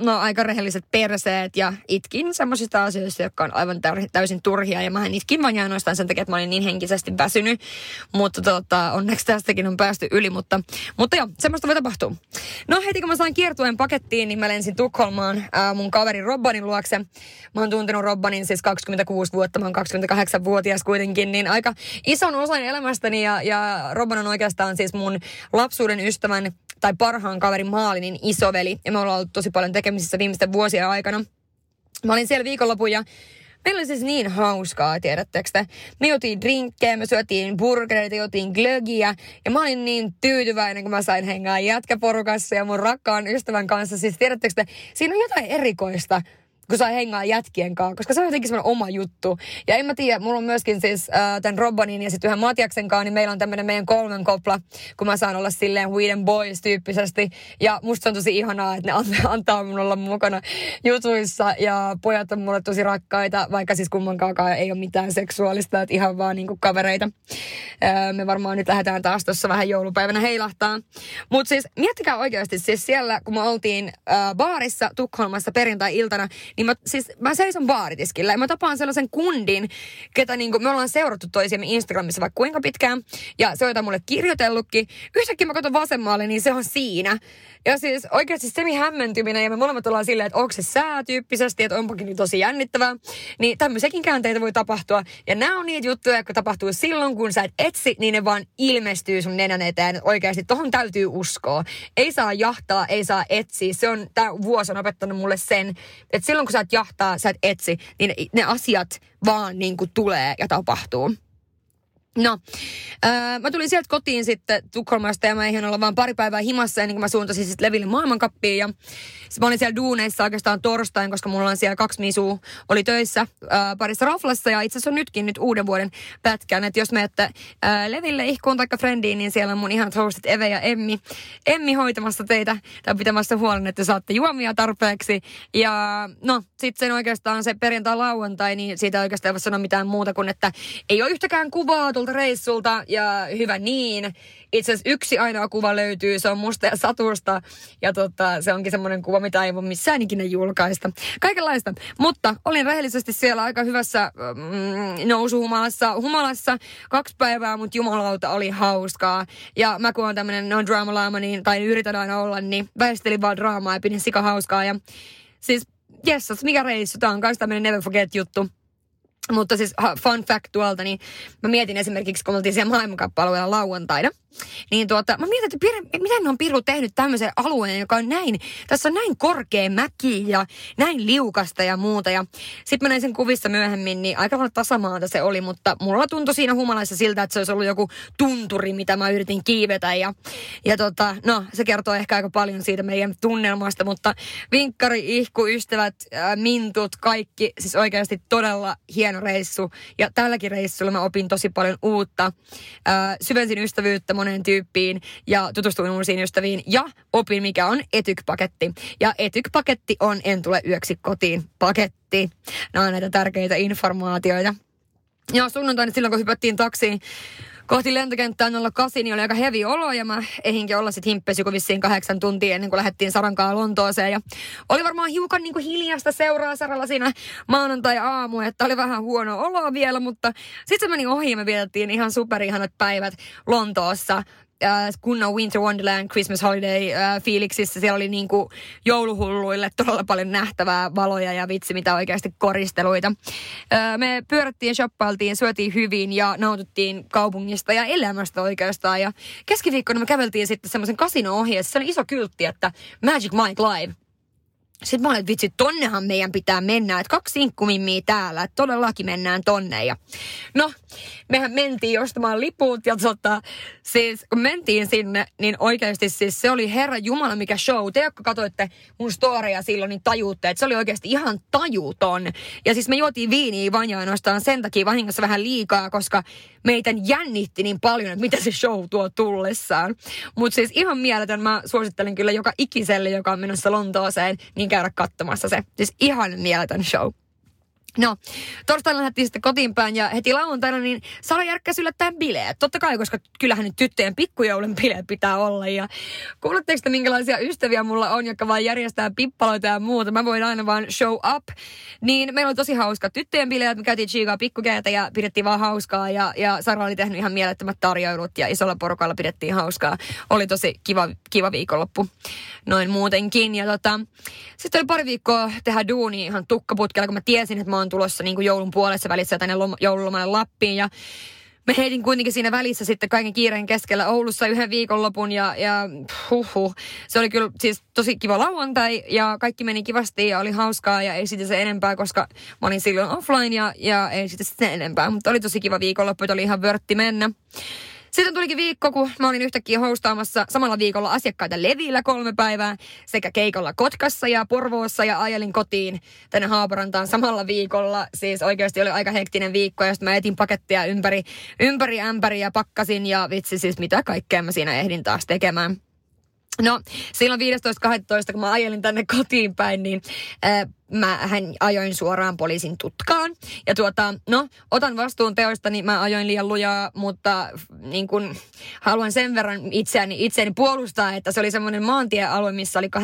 no aika rehelliset perseet ja itkin semmoisista asioista, jotka on aivan täysin turhia ja mä itkin vain ainoastaan sen takia, että mä olin niin henkisesti väsynyt, mutta tota, onneksi tästäkin on päästy yli, mutta, mutta joo, semmoista voi tapahtua. No heti kun mä sain kiertueen pakettiin, niin mä lensin Tukholmaan ää, mun kaverin Robbanin luokse. Mä oon tuntenut Robbanin siis 26 vuotta, mä oon 28-vuotias kuitenkin, niin aika ison osan elämästäni ja, ja Robban on oikeastaan siis mun lapsuuden ystävän tai parhaan kaverin Maalinin isoveli. Ja me ollaan ollut tosi paljon tekemisissä viimeisten vuosien aikana. Mä olin siellä viikonlopun ja Meillä oli siis niin hauskaa, tiedättekö te? Me juotiin drinkkejä, me syötiin burgereita, juotiin glögiä. Ja mä olin niin tyytyväinen, kun mä sain hengaa jätkäporukassa ja mun rakkaan ystävän kanssa. Siis tiedättekö te, siinä on jotain erikoista kun saa hengaa jätkien kanssa, koska se on jotenkin semmoinen oma juttu. Ja en mä tiedä, mulla on myöskin siis äh, tämän Robbanin ja sitten yhden Matiaksen kanssa, niin meillä on tämmöinen meidän kolmen kopla, kun mä saan olla silleen Weed Boys tyyppisesti. Ja musta on tosi ihanaa, että ne antaa mun olla mukana jutuissa ja pojat on mulle tosi rakkaita, vaikka siis kummankaan ei ole mitään seksuaalista, että ihan vaan niinku kavereita. Äh, me varmaan nyt lähdetään taas tuossa vähän joulupäivänä heilahtaa. Mutta siis miettikää oikeasti, siis siellä kun me oltiin äh, baarissa Tukholmassa perjantai-iltana, niin mä, siis, mä seison baaritiskillä ja mä tapaan sellaisen kundin, ketä niinku, me ollaan seurattu toisiamme Instagramissa vaikka kuinka pitkään. Ja se on mulle kirjoitellutkin. Yhtäkkiä mä katson vasemmalle, niin se on siinä. Ja siis oikeasti semi hämmentyminen ja me molemmat ollaan silleen, että onko se sää tyyppisesti, että onpakin niin tosi jännittävää. Niin tämmöisiäkin käänteitä voi tapahtua. Ja nämä on niitä juttuja, jotka tapahtuu silloin, kun sä et etsi, niin ne vaan ilmestyy sun nenän eteen. Oikeasti tohon täytyy uskoa. Ei saa jahtaa, ei saa etsiä. Se on, tämä vuosi on opettanut mulle sen, että silloin kun sä et jahtaa, sä et etsi, niin ne asiat vaan niin kuin tulee ja tapahtuu. No, äh, mä tulin sieltä kotiin sitten Tukholmasta ja mä eihän olla vaan pari päivää himassa ennen kuin mä suuntasin sitten Leville maailmankappiin. Ja mä olin siellä duuneissa oikeastaan torstain, koska mulla on siellä kaksi misua oli töissä äh, parissa raflassa ja itse asiassa on nytkin nyt uuden vuoden pätkän. Että jos menette äh, Leville ihkuun tai Friendiin, niin siellä on mun ihanat hostit Eve ja Emmi, Emmi hoitamassa teitä tai pitämässä huolen, että saatte juomia tarpeeksi. Ja no, sitten sen oikeastaan se perjantai-lauantai, niin siitä oikeastaan ei voi sanoa mitään muuta kuin, että ei ole yhtäkään kuvaa tutulta reissulta ja hyvä niin. Itse asiassa yksi ainoa kuva löytyy, se on musta ja Satusta. Ja tota, se onkin semmoinen kuva, mitä ei voi missään ikinä julkaista. Kaikenlaista. Mutta olin rehellisesti siellä aika hyvässä mm, nousuhumalassa humalassa kaksi päivää, mutta jumalauta oli hauskaa. Ja mä kun on tämmöinen non drama laama, niin, tai yritän aina olla, niin väistelin vaan draamaa ja pidin sika hauskaa. Ja siis, jessas, mikä reissu, tää on myös tämmöinen never forget juttu mutta siis fun fact tuolta, niin mä mietin esimerkiksi, kun me oltiin siellä maailmankappalueella lauantaina, niin tuota, mä mietin, että pir, miten ne on Piru tehnyt tämmöisen alueen, joka on näin, tässä on näin korkea mäki ja näin liukasta ja muuta. Ja sitten mä näin sen kuvissa myöhemmin, niin aika lailla tasamaata se oli, mutta mulla tuntui siinä humalaissa siltä, että se olisi ollut joku tunturi, mitä mä yritin kiivetä. Ja, ja tota, no, se kertoo ehkä aika paljon siitä meidän tunnelmasta, mutta vinkkari, ihku, ystävät, äh, mintut, kaikki, siis oikeasti todella hieno reissu. Ja tälläkin reissulla mä opin tosi paljon uutta. Äh, syvensin ystävyyttä moneen tyyppiin ja tutustuin uusiin ystäviin ja opin, mikä on etyk-paketti. Ja etyk-paketti on En tule yöksi kotiin paketti. Nämä on näitä tärkeitä informaatioita. Ja sunnuntaina silloin, kun hypättiin taksiin, kohti lentokenttää 08, niin oli aika hevi olo ja mä ehinkin olla sitten himppesi joku vissiin kahdeksan tuntia ennen kuin lähdettiin Sarankaa Lontooseen. Ja oli varmaan hiukan niin kuin hiljasta seuraa Saralla siinä maanantai-aamu, että oli vähän huono olo vielä, mutta sitten se meni ohi ja me vietettiin ihan superihanat päivät Lontoossa äh, kunnon Winter Wonderland Christmas Holiday äh, fiiliksissä. Siellä oli niin kuin jouluhulluille todella paljon nähtävää valoja ja vitsi mitä oikeasti koristeluita. Äh, me pyörättiin, shoppailtiin, syötiin hyvin ja nautittiin kaupungista ja elämästä oikeastaan. Ja keskiviikkona me käveltiin sitten semmoisen kasino ohi, se oli iso kyltti, että Magic Mike Live. Sitten mä olin, että vitsi, tonnehan meidän pitää mennä, että kaksi sinkkumimmiä täällä, että todellakin mennään tonne. Ja no, mehän mentiin ostamaan liput ja tota, siis kun mentiin sinne, niin oikeasti siis se oli Herra Jumala mikä show. Te, jotka katsoitte mun storia silloin, niin tajuutte, että se oli oikeasti ihan tajuton. Ja siis me juotiin viiniä vain ja ainoastaan sen takia vahingossa vähän liikaa, koska meitä jännitti niin paljon, että mitä se show tuo tullessaan. Mutta siis ihan mieletön, mä suosittelen kyllä joka ikiselle, joka on menossa Lontooseen, niin käydä katsomassa se. Siis ihan mieletön show. No, torstaina lähdettiin sitten kotiin päin ja heti lauantaina niin Sara järkkäs yllättäen bileet. Totta kai, koska kyllähän nyt tyttöjen pikkujoulun bileet pitää olla. Ja kuuletteko te, minkälaisia ystäviä mulla on, jotka vaan järjestää pippaloita ja muuta. Mä voin aina vaan show up. Niin meillä oli tosi hauska tyttöjen bileet. Me käytiin chiikaa pikkukeitä ja pidettiin vaan hauskaa. Ja, ja Sara oli tehnyt ihan mielettömät tarjoilut ja isolla porukalla pidettiin hauskaa. Oli tosi kiva, kiva viikonloppu noin muutenkin. Ja tota, sitten oli pari viikkoa tehdä duuni ihan tukkaputkella, kun mä tiesin, että mä oon tulossa niin kuin joulun puolessa välissä tänne lom- joululomalle Lappiin. Ja me heitin kuitenkin siinä välissä sitten kaiken kiireen keskellä Oulussa yhden viikonlopun ja, ja huhu. Se oli kyllä siis tosi kiva lauantai ja kaikki meni kivasti ja oli hauskaa ja ei siitä se enempää, koska mä olin silloin offline ja, ja ei siitä se enempää. Mutta oli tosi kiva viikonloppu, että oli ihan vörtti mennä. Sitten tulikin viikko, kun mä olin yhtäkkiä hostaamassa samalla viikolla asiakkaita Levillä kolme päivää sekä keikolla Kotkassa ja Porvoossa ja ajelin kotiin tänne Haaparantaan samalla viikolla. Siis oikeasti oli aika hektinen viikko ja mä etin pakettia ympäri, ympäri ämpäri ja pakkasin ja vitsi siis mitä kaikkea mä siinä ehdin taas tekemään. No silloin 15.12. kun mä ajelin tänne kotiin päin, niin äh, mä hän ajoin suoraan poliisin tutkaan. Ja tuota, no, otan vastuun teoista, niin mä ajoin liian lujaa, mutta niin kun, haluan sen verran itseäni, itseäni puolustaa, että se oli semmoinen maantiealue, missä oli 80-100,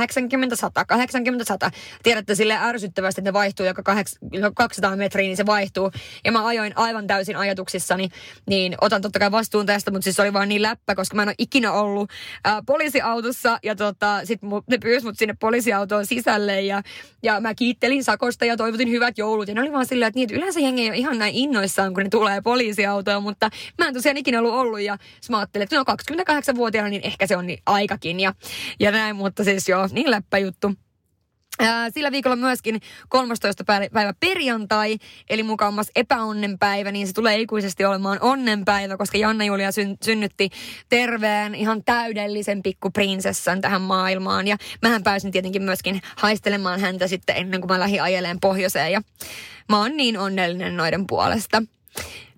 80-100. Tiedätte sille ärsyttävästi, että ne vaihtuu joka 200 metriä, niin se vaihtuu. Ja mä ajoin aivan täysin ajatuksissani, niin otan totta kai vastuun tästä, mutta siis se oli vaan niin läppä, koska mä en ole ikinä ollut ää, poliisiautossa. Ja tota, sit ne pyysi mut sinne poliisiautoon sisälle ja, ja mä kiittelin sakosta ja toivotin hyvät joulut. Ja ne oli vaan silleen, että, että yleensä jengi ei ole ihan näin innoissaan, kun ne tulee poliisiautoon, mutta mä en tosiaan ikinä ollut ollut. Ja mä ajattelin, että no 28-vuotiaana, niin ehkä se on niin aikakin ja, ja näin, mutta siis joo, niin läppä juttu. Sillä viikolla myöskin 13. päivä perjantai, eli mukamas epäonnenpäivä, niin se tulee ikuisesti olemaan onnenpäivä, koska Janna Julia syn- synnytti terveen, ihan täydellisen pikkuprinsessan tähän maailmaan. Ja mähän pääsin tietenkin myöskin haistelemaan häntä sitten ennen kuin mä lähdin ajeleen pohjoiseen. Ja mä oon niin onnellinen noiden puolesta.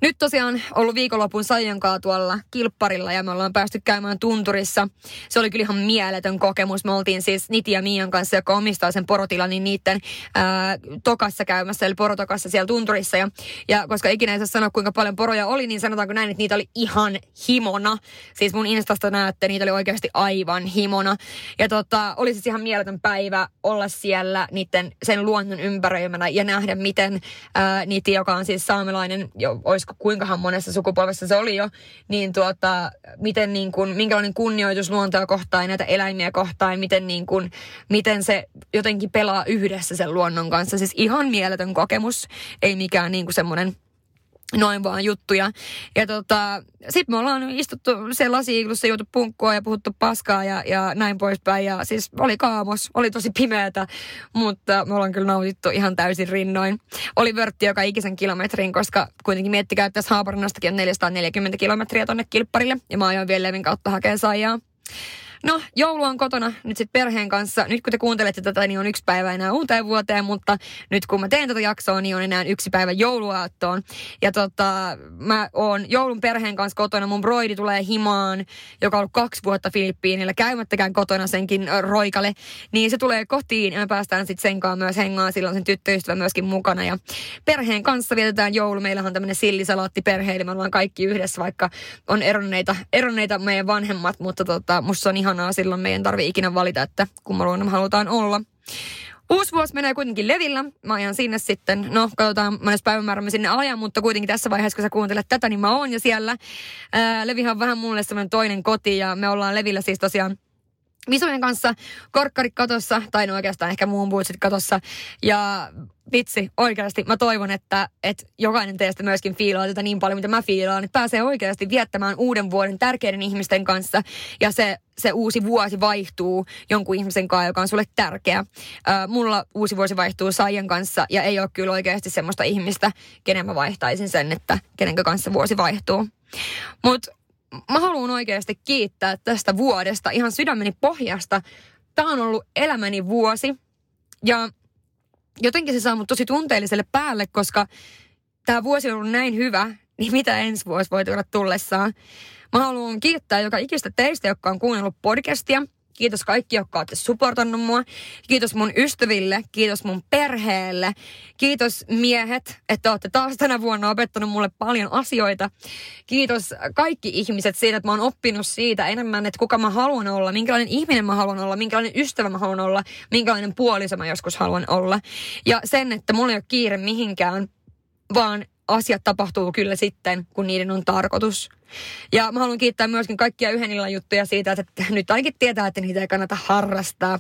Nyt tosiaan ollut viikonlopun Sajankaa tuolla kilpparilla ja me ollaan päästy käymään tunturissa. Se oli kyllä ihan mieletön kokemus. Me oltiin siis Niti ja Mian kanssa, joka omistaa sen porotilan, niin niiden ää, tokassa käymässä, eli porotokassa siellä tunturissa. Ja, ja koska ikinä ei saa sanoa, kuinka paljon poroja oli, niin sanotaanko näin, että niitä oli ihan himona. Siis mun Instasta näette, niitä oli oikeasti aivan himona. Ja tota, oli siis ihan mieletön päivä olla siellä niiden, sen luonnon ympäröimänä ja nähdä, miten ää, Niti, joka on siis saamelainen, jo, olisi kuinkahan monessa sukupolvessa se oli jo, niin tuota, miten niin kuin, minkälainen kunnioitus luontoa kohtaan ja näitä eläimiä kohtaan, miten, niin kuin, miten se jotenkin pelaa yhdessä sen luonnon kanssa. Siis ihan mieletön kokemus, ei mikään niin kuin semmoinen noin vaan juttuja. Ja tota, sit me ollaan istuttu siellä lasiiglussa, juotu punkkua ja puhuttu paskaa ja, ja näin poispäin. Ja siis oli kaamos, oli tosi pimeätä, mutta me ollaan kyllä nautittu ihan täysin rinnoin. Oli vörtti joka ikisen kilometrin, koska kuitenkin miettikää, että tässä Haaparannastakin on 440 kilometriä tonne kilpparille. Ja mä ajoin vielä Levin kautta hakea saijaa. No, joulu on kotona nyt sitten perheen kanssa. Nyt kun te kuuntelette tätä, niin on yksi päivä enää uuteen vuoteen, mutta nyt kun mä teen tätä jaksoa, niin on enää yksi päivä jouluaattoon. Ja tota, mä oon joulun perheen kanssa kotona. Mun broidi tulee himaan, joka on ollut kaksi vuotta Filippiinillä, käymättäkään kotona senkin roikalle. Niin se tulee kotiin ja me päästään sitten sen kanssa myös hengaan. Silloin sen tyttöystävä myöskin mukana. Ja perheen kanssa vietetään joulu. Meillä on tämmöinen sillisalaatti perhe, eli me ollaan kaikki yhdessä, vaikka on eronneita, eronneita meidän vanhemmat, mutta tota, musta on ihan ihanaa. Silloin meidän tarvi ikinä valita, että kumman me halutaan olla. Uusi vuosi menee kuitenkin levillä. Mä ajan sinne sitten. No, katsotaan monessa päivämäärä mä sinne ajan, mutta kuitenkin tässä vaiheessa, kun sä kuuntelet tätä, niin mä oon jo siellä. Ää, Levihan on vähän mulle semmoinen toinen koti ja me ollaan levillä siis tosiaan Visujen kanssa korkkarit katossa, tai no oikeastaan ehkä muun bootsit katossa. Ja vitsi, oikeasti mä toivon, että, että jokainen teistä myöskin fiilaa tätä niin paljon, mitä mä fiilaan, että pääsee oikeasti viettämään uuden vuoden tärkeiden ihmisten kanssa ja se, se uusi vuosi vaihtuu jonkun ihmisen kanssa, joka on sulle tärkeä. Äh, mulla uusi vuosi vaihtuu Saijan kanssa ja ei ole kyllä oikeasti semmoista ihmistä, kenen mä vaihtaisin sen, että kenen kanssa vuosi vaihtuu. Mutta mä haluan oikeasti kiittää tästä vuodesta ihan sydämeni pohjasta. Tämä on ollut elämäni vuosi ja jotenkin se saa mut tosi tunteelliselle päälle, koska tämä vuosi on ollut näin hyvä, niin mitä ensi vuosi voi tulla tullessaan. Mä haluan kiittää joka ikistä teistä, jotka on kuunnellut podcastia. Kiitos kaikki, jotka olette supportannut mua. Kiitos mun ystäville, kiitos mun perheelle. Kiitos miehet, että olette taas tänä vuonna opettanut mulle paljon asioita. Kiitos kaikki ihmiset siitä, että mä oon oppinut siitä enemmän, että kuka mä haluan olla, minkälainen ihminen mä haluan olla, minkälainen ystävä mä haluan olla, minkälainen puoliso mä joskus haluan olla. Ja sen, että mulla ei ole kiire mihinkään, vaan asiat tapahtuu kyllä sitten, kun niiden on tarkoitus. Ja mä haluan kiittää myöskin kaikkia yhden illan juttuja siitä, että nyt ainakin tietää, että niitä ei kannata harrastaa.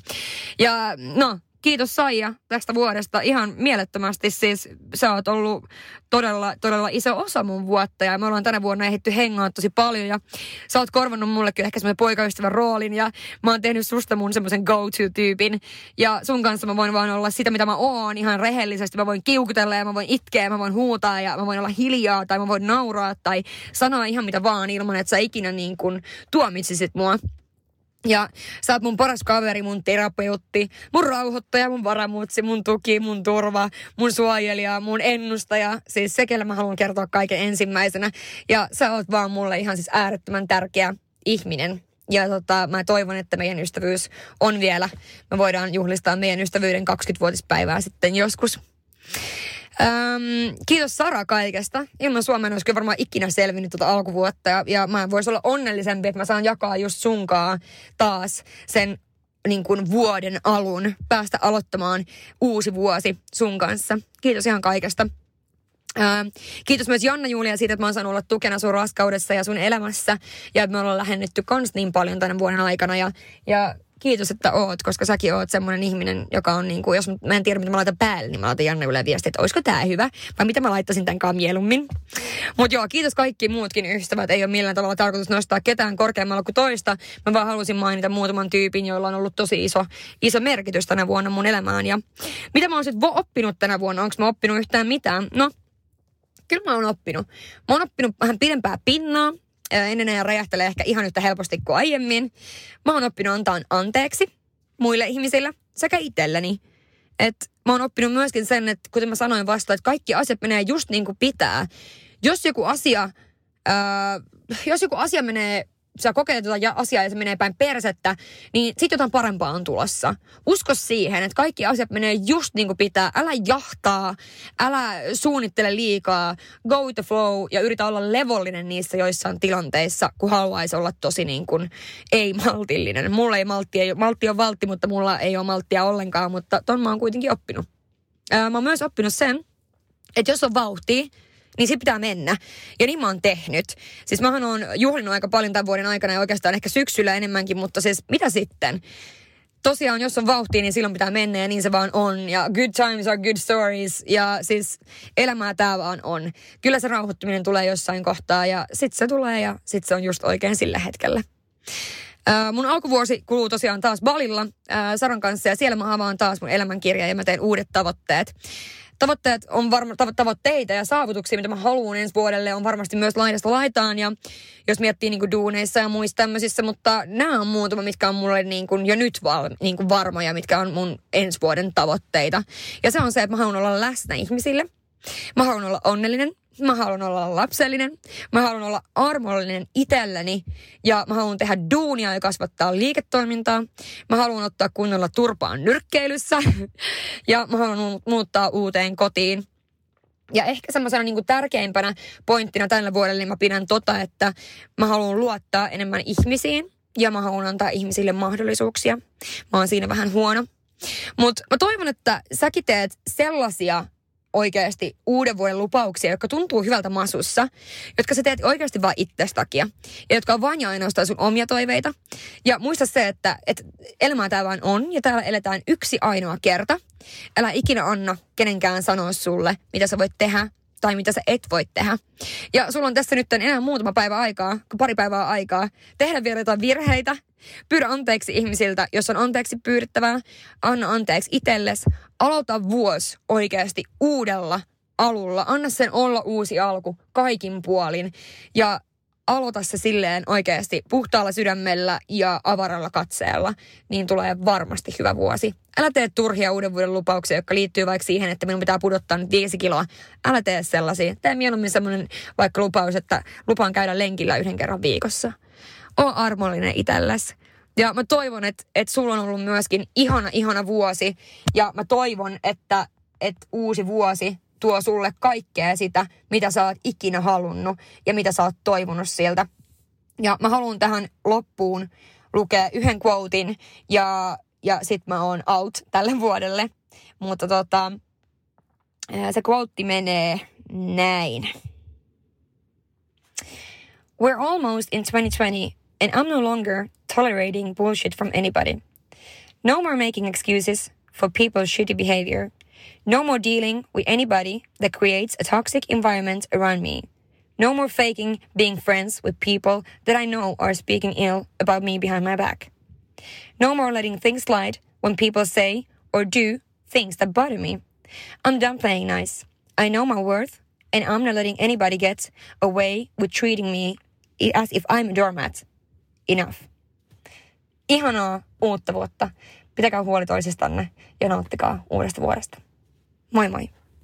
Ja no, kiitos Saija tästä vuodesta ihan mielettömästi. Siis sä oot ollut todella, todella iso osa mun vuotta ja me ollaan tänä vuonna ehditty hengaa tosi paljon ja sä oot korvannut mullekin ehkä semmoinen poikaystävän roolin ja mä oon tehnyt susta mun semmoisen go-to-tyypin ja sun kanssa mä voin vaan olla sitä, mitä mä oon ihan rehellisesti. Mä voin kiukutella ja mä voin itkeä ja mä voin huutaa ja mä voin olla hiljaa tai mä voin nauraa tai sanoa ihan mitä vaan ilman, että sä ikinä niin kuin tuomitsisit mua. Ja sä oot mun paras kaveri, mun terapeutti, mun rauhoittaja, mun varamutsi, mun tuki, mun turva, mun suojelija, mun ennustaja. Siis se, kelle mä haluan kertoa kaiken ensimmäisenä. Ja sä oot vaan mulle ihan siis äärettömän tärkeä ihminen. Ja tota, mä toivon, että meidän ystävyys on vielä. Me voidaan juhlistaa meidän ystävyyden 20-vuotispäivää sitten joskus. Öm, kiitos Sara kaikesta. Ilman Suomen olisi varmaan ikinä selvinnyt tuota alkuvuotta. Ja, ja mä voisin olla onnellisempi, että mä saan jakaa just sunkaa taas sen niin kuin vuoden alun, päästä aloittamaan uusi vuosi sun kanssa. Kiitos ihan kaikesta. Ää, kiitos myös Janna Julia siitä, että mä oon saanut olla tukena sun raskaudessa ja sun elämässä. Ja että me ollaan lähennetty kans niin paljon tänä vuoden aikana. Ja, ja kiitos, että oot, koska säkin oot semmoinen ihminen, joka on niin kuin, jos mä en tiedä, mitä mä laitan päälle, niin mä laitan Janne Yle viesti, että olisiko tää hyvä, vai mitä mä laittaisin tämän mieluummin. Mutta joo, kiitos kaikki muutkin ystävät, ei ole millään tavalla tarkoitus nostaa ketään korkeammalla kuin toista. Mä vaan halusin mainita muutaman tyypin, joilla on ollut tosi iso, iso merkitys tänä vuonna mun elämään. Ja mitä mä oon sitten oppinut tänä vuonna, onko mä oppinut yhtään mitään? No, kyllä mä oon oppinut. Mä oon oppinut vähän pidempää pinnaa, ennen ja räjähtelee ehkä ihan yhtä helposti kuin aiemmin. Mä oon oppinut antaa anteeksi muille ihmisille sekä itselleni. Et mä oon oppinut myöskin sen, että kuten mä sanoin vasta, että kaikki asiat menee just niin kuin pitää. Jos joku asia, ää, jos joku asia menee sä kokeilet jotain asiaa ja se menee päin persettä, niin sitten jotain parempaa on tulossa. Usko siihen, että kaikki asiat menee just niin kuin pitää. Älä jahtaa, älä suunnittele liikaa, go with the flow ja yritä olla levollinen niissä joissain tilanteissa, kun haluaisi olla tosi niin kuin ei-maltillinen. Mulla ei maltti, ei, maltti on valtti, mutta mulla ei ole malttia ollenkaan, mutta ton mä oon kuitenkin oppinut. Ää, mä oon myös oppinut sen, että jos on vauhtia, niin se pitää mennä. Ja niin mä oon tehnyt. Siis mähän oon juhlinut aika paljon tämän vuoden aikana ja oikeastaan ehkä syksyllä enemmänkin, mutta siis mitä sitten? tosiaan, jos on vauhtia, niin silloin pitää mennä ja niin se vaan on. Ja good times are good stories. Ja siis elämää tää vaan on. Kyllä se rauhoittuminen tulee jossain kohtaa ja sit se tulee ja sit se on just oikein sillä hetkellä. Uh, mun alkuvuosi kuluu tosiaan taas Balilla uh, Saran kanssa ja siellä mä avaan taas mun elämänkirja ja mä teen uudet tavoitteet tavoitteet on varma, tavoitteita ja saavutuksia, mitä mä haluan ensi vuodelle, on varmasti myös laidasta laitaan. Ja jos miettii niin kuin duuneissa ja muissa tämmöisissä, mutta nämä on muutama, mitkä on mulle niin kuin jo nyt val, niin kuin varmoja, mitkä on mun ensi vuoden tavoitteita. Ja se on se, että mä haluan olla läsnä ihmisille. Mä haluan olla onnellinen mä haluan olla lapsellinen, mä haluan olla armollinen itselleni ja mä haluan tehdä duunia ja kasvattaa liiketoimintaa. Mä haluan ottaa kunnolla turpaan nyrkkeilyssä ja mä haluan muuttaa uuteen kotiin. Ja ehkä semmoisena niin tärkeimpänä pointtina tällä vuodella niin mä pidän tota, että mä haluan luottaa enemmän ihmisiin ja mä haluan antaa ihmisille mahdollisuuksia. Mä oon siinä vähän huono. Mutta mä toivon, että säkin teet sellaisia oikeasti uuden vuoden lupauksia, jotka tuntuu hyvältä masussa, jotka sä teet oikeasti vain itsestä takia, ja jotka on vain ja ainoastaan sun omia toiveita. Ja muista se, että, että elämää täällä vaan on, ja täällä eletään yksi ainoa kerta. Älä ikinä anna kenenkään sanoa sulle, mitä sä voit tehdä, tai mitä sä et voi tehdä. Ja sulla on tässä nyt enää muutama päivä aikaa, pari päivää aikaa, tehdä vielä jotain virheitä, pyydä anteeksi ihmisiltä, jos on anteeksi pyydettävää, anna anteeksi itsellesi, aloita vuosi oikeasti uudella alulla, anna sen olla uusi alku kaikin puolin. Ja aloita se silleen oikeasti puhtaalla sydämellä ja avaralla katseella, niin tulee varmasti hyvä vuosi. Älä tee turhia uuden vuoden lupauksia, jotka liittyy vaikka siihen, että minun pitää pudottaa nyt viisi kiloa. Älä tee sellaisia. Tee mieluummin semmoinen vaikka lupaus, että lupaan käydä lenkillä yhden kerran viikossa. Oo armollinen itsellesi. Ja mä toivon, että, että sulla on ollut myöskin ihana, ihana vuosi. Ja mä toivon, että, että uusi vuosi tuo sulle kaikkea sitä, mitä sä oot ikinä halunnut ja mitä sä oot toivonut siltä. Ja mä haluan tähän loppuun lukea yhden quotein ja, ja sit mä oon out tälle vuodelle. Mutta tota, se quote menee näin. We're almost in 2020 and I'm no longer tolerating bullshit from anybody. No more making excuses for people's shitty behavior. No more dealing with anybody that creates a toxic environment around me. No more faking being friends with people that I know are speaking ill about me behind my back. No more letting things slide when people say or do things that bother me. I'm done playing nice. I know my worth, and I'm not letting anybody get away with treating me as if I'm a doormat. Enough. Ihanaa uutta vuotta. Pitäkää huoli toisistanne ja nauttikaa uudesta vuodesta. Moi moi!